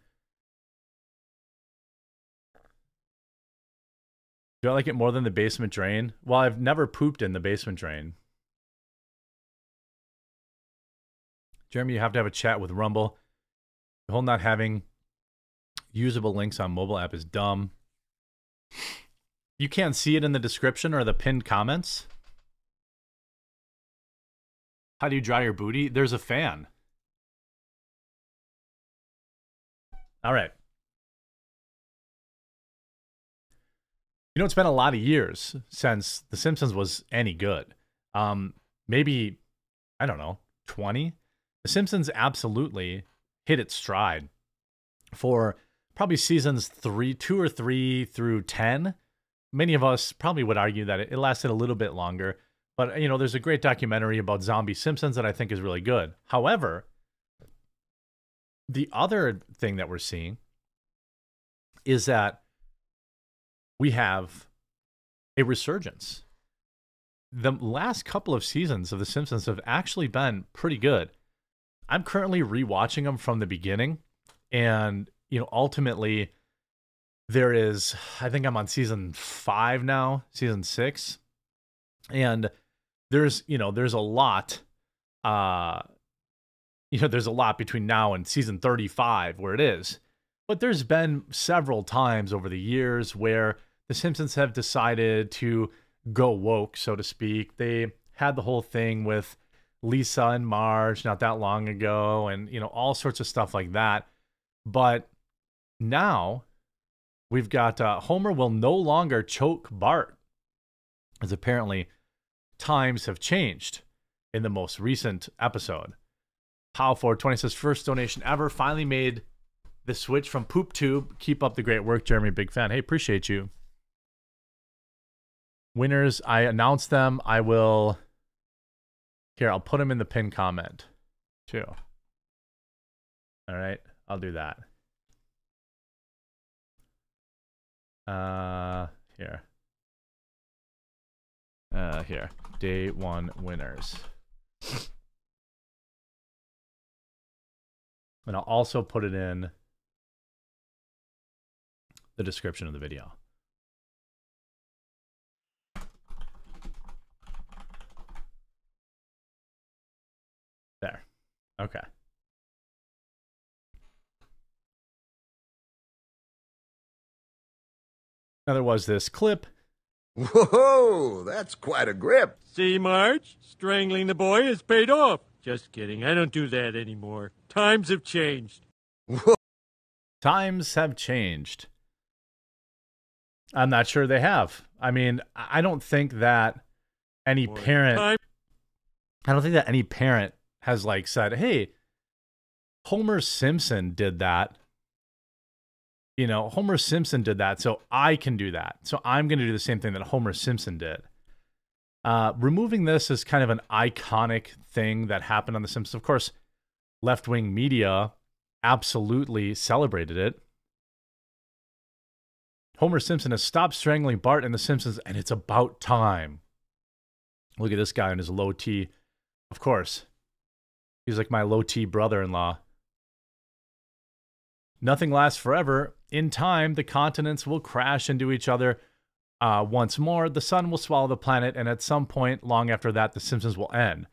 Do I like it more than the basement drain? Well, I've never pooped in the basement drain. Jeremy, you have to have a chat with Rumble. The whole not having usable links on mobile app is dumb. You can't see it in the description or the pinned comments. How do you dry your booty? There's a fan. All right. You know, it's been a lot of years since The Simpsons was any good. Um, maybe, I don't know, 20? The Simpsons absolutely hit its stride for probably seasons three, two or three through 10. Many of us probably would argue that it lasted a little bit longer. But, you know, there's a great documentary about zombie Simpsons that I think is really good. However, the other thing that we're seeing is that we have a resurgence. The last couple of seasons of The Simpsons have actually been pretty good. I'm currently rewatching them from the beginning, and you know, ultimately, there is. I think I'm on season five now, season six, and there's you know there's a lot. Uh, you know, there's a lot between now and season 35 where it is. But there's been several times over the years where the Simpsons have decided to go woke, so to speak. They had the whole thing with Lisa and Marge not that long ago, and you know, all sorts of stuff like that. But now we've got uh, Homer will no longer choke Bart, as apparently times have changed in the most recent episode. How for 20 says first donation ever finally made the switch from poop tube. Keep up the great work, Jeremy. Big fan. Hey, appreciate you. Winners, I announce them. I will. Here, I'll put them in the pin comment too. All right, I'll do that. Uh, here. Uh, here. Day one winners. And I'll also put it in the description of the video. There. Okay. Now there was this clip. Whoa, that's quite a grip. See, Marge? Strangling the boy has paid off. Just kidding. I don't do that anymore. Times have changed. Whoa. Times have changed. I'm not sure they have. I mean, I don't think that any Boy, parent time- I don't think that any parent has like said, "Hey, Homer Simpson did that." You know, Homer Simpson did that, so I can do that. So I'm going to do the same thing that Homer Simpson did. Uh, removing this is kind of an iconic thing that happened on The Simpsons. Of course, left wing media absolutely celebrated it. Homer Simpson has stopped strangling Bart in The Simpsons, and it's about time. Look at this guy in his low T. Of course, he's like my low T brother in law. Nothing lasts forever. In time, the continents will crash into each other uh, once more. The sun will swallow the planet, and at some point, long after that, The Simpsons will end.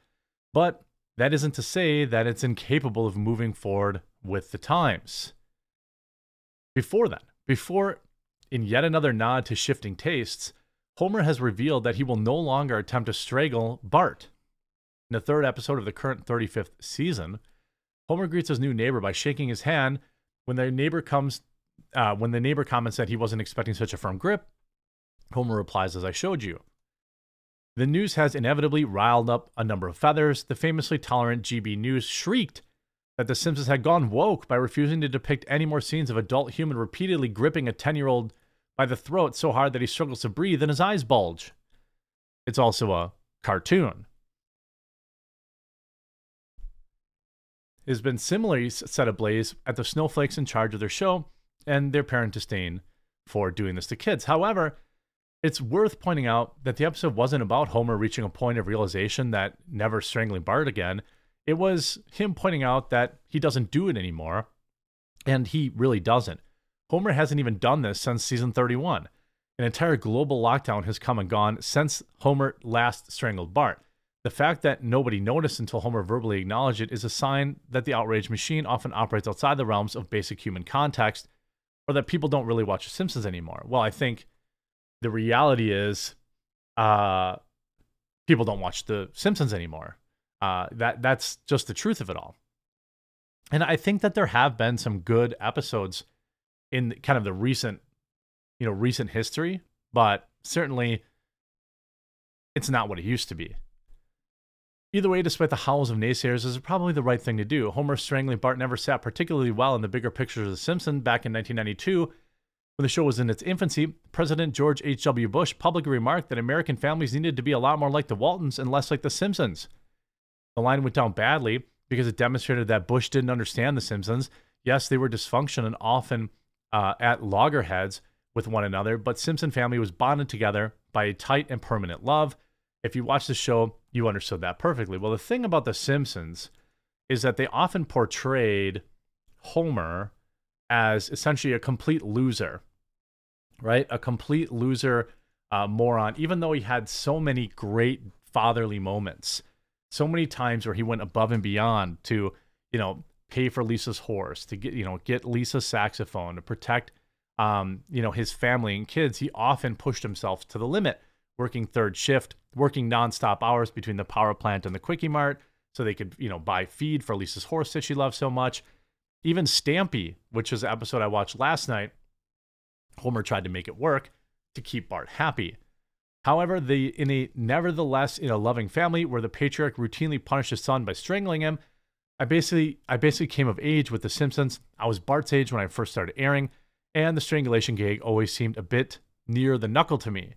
But that isn't to say that it's incapable of moving forward with the times. Before then, before in yet another nod to shifting tastes, Homer has revealed that he will no longer attempt to strangle Bart. In the third episode of the current 35th season, Homer greets his new neighbor by shaking his hand. When the neighbor comes, uh, when the neighbor comments that he wasn't expecting such a firm grip, Homer replies, "As I showed you." The news has inevitably riled up a number of feathers. The famously tolerant GB News shrieked that The Simpsons had gone woke by refusing to depict any more scenes of adult human repeatedly gripping a 10 year old by the throat so hard that he struggles to breathe and his eyes bulge. It's also a cartoon. Has been similarly set ablaze at the snowflakes in charge of their show and their parent disdain for doing this to kids. However, it's worth pointing out that the episode wasn't about Homer reaching a point of realization that never strangling Bart again. It was him pointing out that he doesn't do it anymore, and he really doesn't. Homer hasn't even done this since season 31. An entire global lockdown has come and gone since Homer last strangled Bart. The fact that nobody noticed until Homer verbally acknowledged it is a sign that the outrage machine often operates outside the realms of basic human context, or that people don't really watch The Simpsons anymore. Well, I think the reality is uh, people don't watch The Simpsons anymore. Uh, that that's just the truth of it all. And I think that there have been some good episodes in kind of the recent, you know, recent history, but certainly it's not what it used to be. Either way, despite the howls of naysayers, is probably the right thing to do. Homer strangling Bart never sat particularly well in the bigger pictures of The Simpsons back in 1992 when the show was in its infancy, President George H.W. Bush publicly remarked that American families needed to be a lot more like the Waltons and less like The Simpsons. The line went down badly because it demonstrated that Bush didn't understand The Simpsons. Yes, they were dysfunctional and often uh, at loggerheads with one another, but Simpson family was bonded together by a tight and permanent love. If you watch the show, you understood that perfectly. Well, the thing about The Simpsons is that they often portrayed Homer as essentially a complete loser right? A complete loser, uh, moron, even though he had so many great fatherly moments, so many times where he went above and beyond to, you know, pay for Lisa's horse, to get, you know, get Lisa's saxophone, to protect, um, you know, his family and kids. He often pushed himself to the limit, working third shift, working nonstop hours between the power plant and the quickie mart so they could, you know, buy feed for Lisa's horse that she loves so much. Even Stampy, which is an episode I watched last night, Homer tried to make it work to keep Bart happy. However, the in a nevertheless in a loving family where the patriarch routinely punished his son by strangling him, I basically I basically came of age with The Simpsons. I was Bart's age when I first started airing, and the strangulation gag always seemed a bit near the knuckle to me.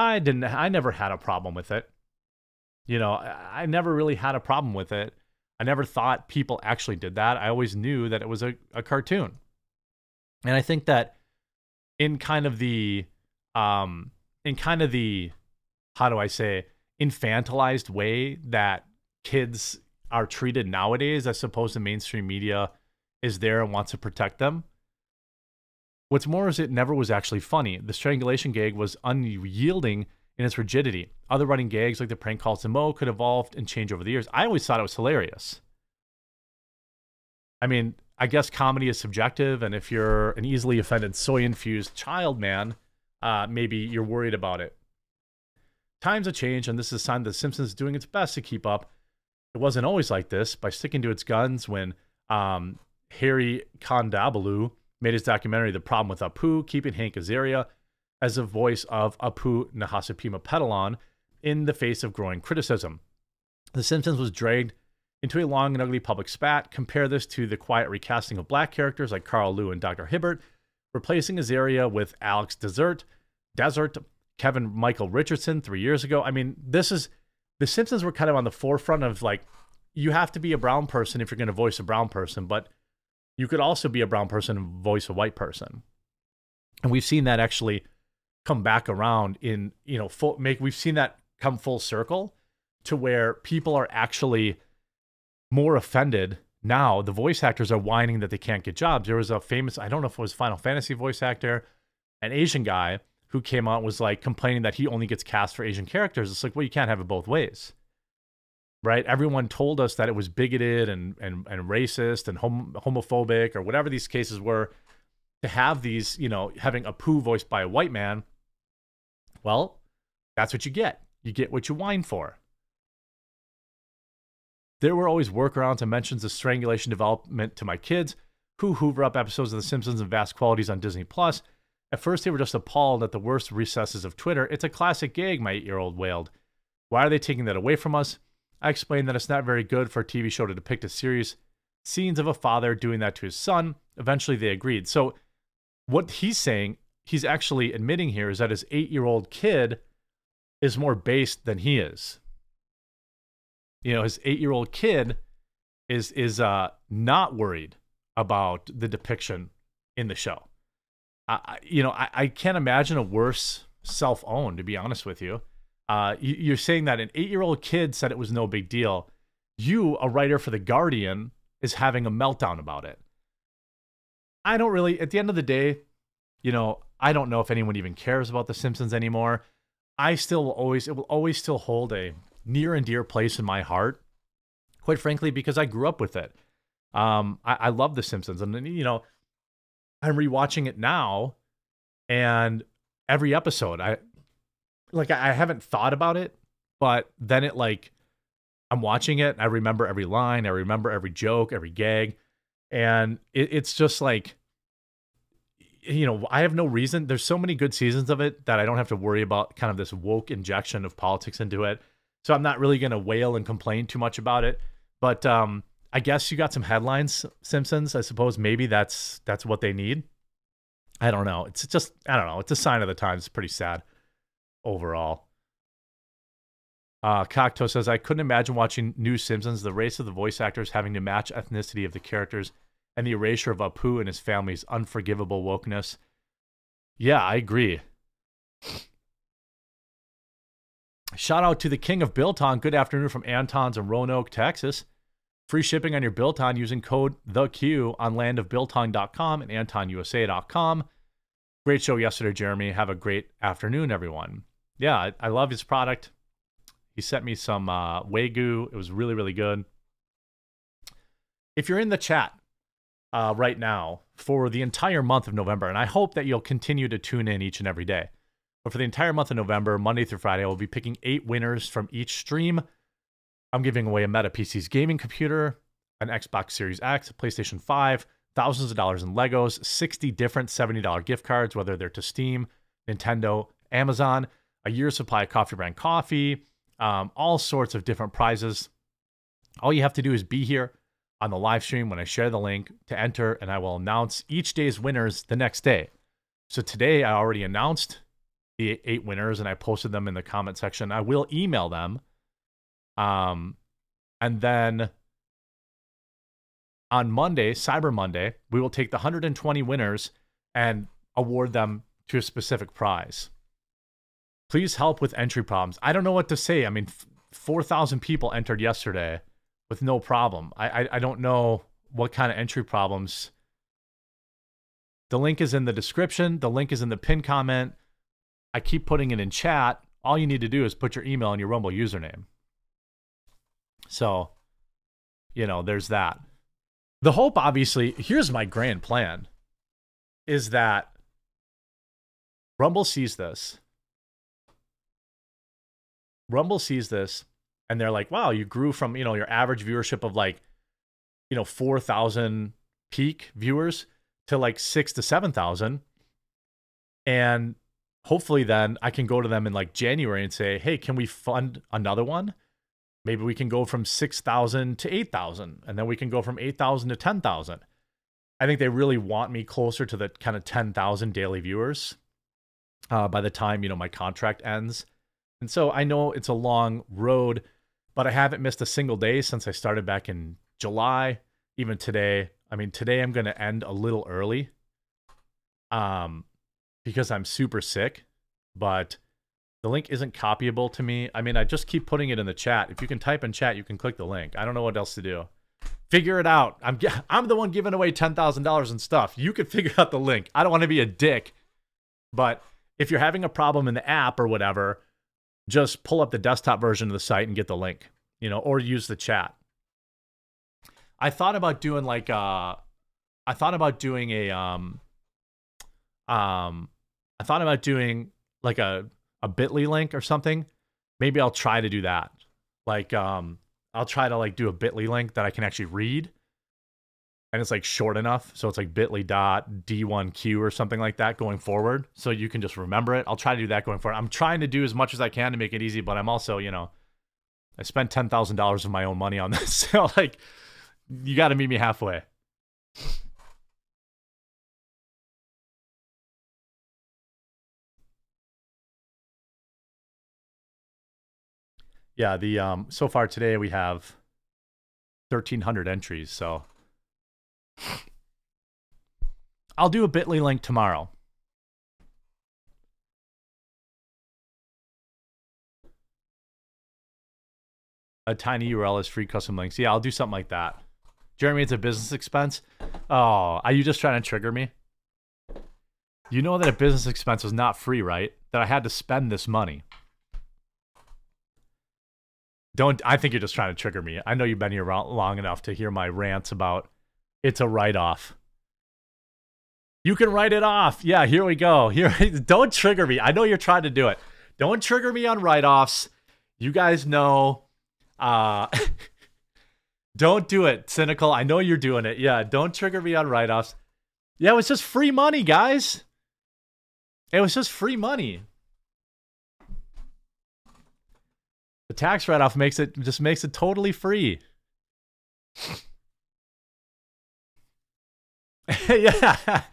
I didn't I never had a problem with it. You know, I never really had a problem with it. I never thought people actually did that. I always knew that it was a, a cartoon. And I think that in kind of the um in kind of the how do I say infantilized way that kids are treated nowadays as opposed to mainstream media is there and wants to protect them. What's more is it never was actually funny. The strangulation gag was unyielding in its rigidity. Other running gags like the prank calls to Moe could evolve and change over the years. I always thought it was hilarious. I mean, I guess comedy is subjective, and if you're an easily offended soy infused child man, uh, maybe you're worried about it. Times have changed, and this is a sign that Simpsons is doing its best to keep up. It wasn't always like this by sticking to its guns when um, Hari Kondabolu made his documentary The Problem with Apu, keeping Hank Azaria as the voice of Apu Nahasipima in the face of growing criticism. The Simpsons was dragged into a long and ugly public spat. Compare this to the quiet recasting of black characters like Carl Lou and Dr. Hibbert, replacing Azaria with Alex Desert, Desert, Kevin Michael Richardson three years ago. I mean, this is the Simpsons were kind of on the forefront of like, you have to be a brown person if you're going to voice a brown person, but you could also be a brown person and voice a white person. And we've seen that actually come back around in, you know, full make we've seen that come full circle to where people are actually more offended now. The voice actors are whining that they can't get jobs. There was a famous, I don't know if it was Final Fantasy voice actor, an Asian guy who came out was like complaining that he only gets cast for Asian characters. It's like, well, you can't have it both ways. Right? Everyone told us that it was bigoted and and, and racist and hom- homophobic or whatever these cases were to have these, you know, having Apu voiced by a white man. Well, that's what you get. You get what you whine for. There were always workarounds and mentions of strangulation development to my kids, who hoover up episodes of The Simpsons and vast qualities on Disney Plus. At first, they were just appalled at the worst recesses of Twitter. It's a classic gag, my eight year old wailed. Why are they taking that away from us? I explained that it's not very good for a TV show to depict a series scenes of a father doing that to his son. Eventually, they agreed. So, what he's saying, he's actually admitting here, is that his eight year old kid is more based than he is. you know, his eight year old kid is is uh not worried about the depiction in the show. I, you know, I, I can't imagine a worse self own, to be honest with you. Uh, you. You're saying that an eight year old kid said it was no big deal. You, a writer for The Guardian, is having a meltdown about it. I don't really, at the end of the day, you know, I don't know if anyone even cares about The Simpsons anymore. I still will always, it will always still hold a near and dear place in my heart, quite frankly, because I grew up with it. Um, I, I love The Simpsons. And, you know, I'm rewatching it now, and every episode, I like I haven't thought about it, but then it like I'm watching it, I remember every line, I remember every joke, every gag, and it, it's just like you know, I have no reason. There's so many good seasons of it that I don't have to worry about kind of this woke injection of politics into it. So I'm not really going to wail and complain too much about it. But um, I guess you got some headlines, Simpsons. I suppose maybe that's that's what they need. I don't know. It's just I don't know. It's a sign of the times. It's pretty sad overall. Uh, Cocteau says I couldn't imagine watching New Simpsons. The race of the voice actors having to match ethnicity of the characters, and the erasure of Apu and his family's unforgivable wokeness. Yeah, I agree. Shout out to the king of Biltong. Good afternoon from Anton's in Roanoke, Texas. Free shipping on your Biltong using code THEQ on landofbiltong.com and AntonUSA.com. Great show yesterday, Jeremy. Have a great afternoon, everyone. Yeah, I, I love his product. He sent me some uh, Wagyu. It was really, really good. If you're in the chat uh, right now for the entire month of November, and I hope that you'll continue to tune in each and every day. But for the entire month of November, Monday through Friday, I will be picking eight winners from each stream I'm giving away a MetaPCs gaming computer, an Xbox Series X, a PlayStation 5, thousands of dollars in Legos, 60 different $70 gift cards, whether they're to Steam, Nintendo, Amazon, a year's supply of coffee brand coffee, um, all sorts of different prizes. All you have to do is be here on the live stream when I share the link to enter, and I will announce each day's winners the next day. So today I already announced the eight winners and I posted them in the comment section. I will email them um, and then on Monday, Cyber Monday, we will take the 120 winners and award them to a specific prize. Please help with entry problems. I don't know what to say. I mean, 4,000 people entered yesterday with no problem. I, I, I don't know what kind of entry problems. The link is in the description. The link is in the pin comment. I keep putting it in chat. All you need to do is put your email and your Rumble username. So, you know, there's that. The hope, obviously, here's my grand plan is that Rumble sees this. Rumble sees this and they're like, wow, you grew from, you know, your average viewership of like, you know, 4,000 peak viewers to like six to 7,000. And hopefully then I can go to them in like January and say, hey, can we fund another one? maybe we can go from 6,000 to 8,000 and then we can go from 8,000 to 10,000. I think they really want me closer to the kind of 10,000 daily viewers uh, by the time, you know, my contract ends. And so I know it's a long road, but I haven't missed a single day since I started back in July, even today. I mean, today I'm going to end a little early um because I'm super sick, but the link isn't copyable to me. I mean, I just keep putting it in the chat. If you can type in chat, you can click the link. I don't know what else to do. Figure it out. I'm I'm the one giving away ten thousand dollars and stuff. You can figure out the link. I don't want to be a dick, but if you're having a problem in the app or whatever, just pull up the desktop version of the site and get the link. You know, or use the chat. I thought about doing like uh, I thought about doing a um, um, I thought about doing like a a bit.ly link or something, maybe I'll try to do that. Like um I'll try to like do a bit.ly link that I can actually read. And it's like short enough. So it's like bit.ly dot D1Q or something like that going forward. So you can just remember it. I'll try to do that going forward. I'm trying to do as much as I can to make it easy, but I'm also, you know, I spent ten thousand dollars of my own money on this. So like you gotta meet me halfway. yeah, the um so far today we have 1300 entries, so I'll do a bit.ly link tomorrow. A tiny URL is free custom links. Yeah, I'll do something like that. Jeremy, it's a business expense. Oh, are you just trying to trigger me? You know that a business expense was not free, right? That I had to spend this money. Don't I think you're just trying to trigger me. I know you've been here long enough to hear my rants about it's a write-off. You can write it off. Yeah, here we go. Here don't trigger me. I know you're trying to do it. Don't trigger me on write-offs. You guys know uh don't do it, cynical. I know you're doing it. Yeah, don't trigger me on write-offs. Yeah, it was just free money, guys. It was just free money. The tax write-off makes it just makes it totally free. yeah,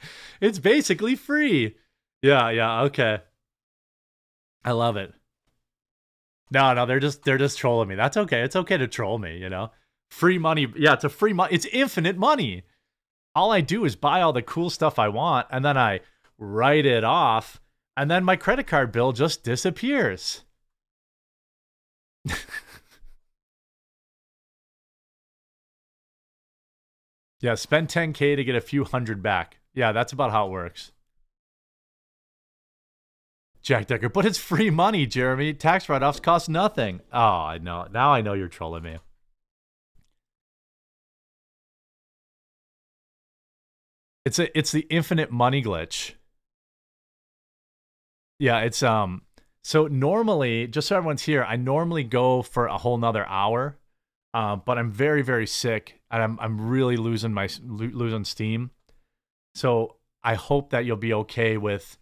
it's basically free. Yeah, yeah, okay. I love it. No, no, they're just they're just trolling me. That's okay. It's okay to troll me, you know. Free money. Yeah, it's a free money. It's infinite money. All I do is buy all the cool stuff I want and then I write it off and then my credit card bill just disappears. yeah, spend 10k to get a few hundred back. Yeah, that's about how it works. Jack Decker, but it's free money, Jeremy. Tax write-offs cost nothing. Oh, I know. Now I know you're trolling me. It's a it's the infinite money glitch. Yeah, it's um so normally, just so everyone's here, I normally go for a whole nother hour. Uh, but I'm very, very sick and I'm I'm really losing my losing steam. So I hope that you'll be okay with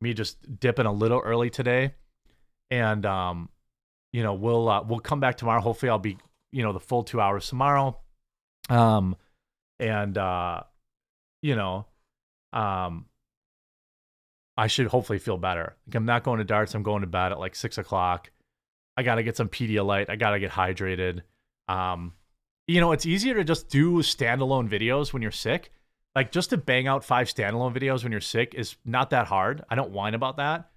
me just dipping a little early today, and um, you know we'll uh, we'll come back tomorrow. Hopefully, I'll be you know the full two hours tomorrow, um, and uh, you know, um, I should hopefully feel better. Like I'm not going to darts. I'm going to bed at like six o'clock. I gotta get some Pedialyte. I gotta get hydrated. Um, you know, it's easier to just do standalone videos when you're sick like just to bang out five standalone videos when you're sick is not that hard. I don't whine about that.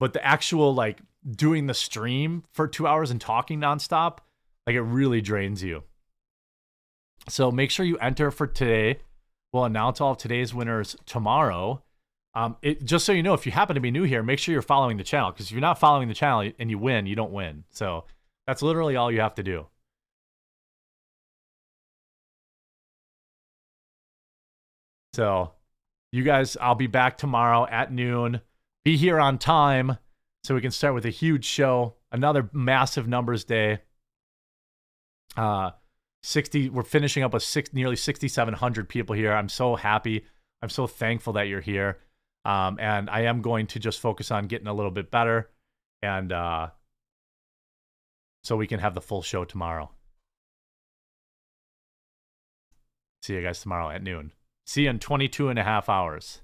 But the actual like doing the stream for two hours and talking nonstop, like it really drains you. So make sure you enter for today. We'll announce all of today's winners tomorrow. Um, it, just so you know, if you happen to be new here, make sure you're following the channel because if you're not following the channel and you win, you don't win. So that's literally all you have to do. So, you guys, I'll be back tomorrow at noon. Be here on time so we can start with a huge show. Another massive numbers day. Uh, 60 we're finishing up with six nearly 6700 people here i'm so happy i'm so thankful that you're here um, and i am going to just focus on getting a little bit better and uh, so we can have the full show tomorrow see you guys tomorrow at noon See you in 22 and a half hours.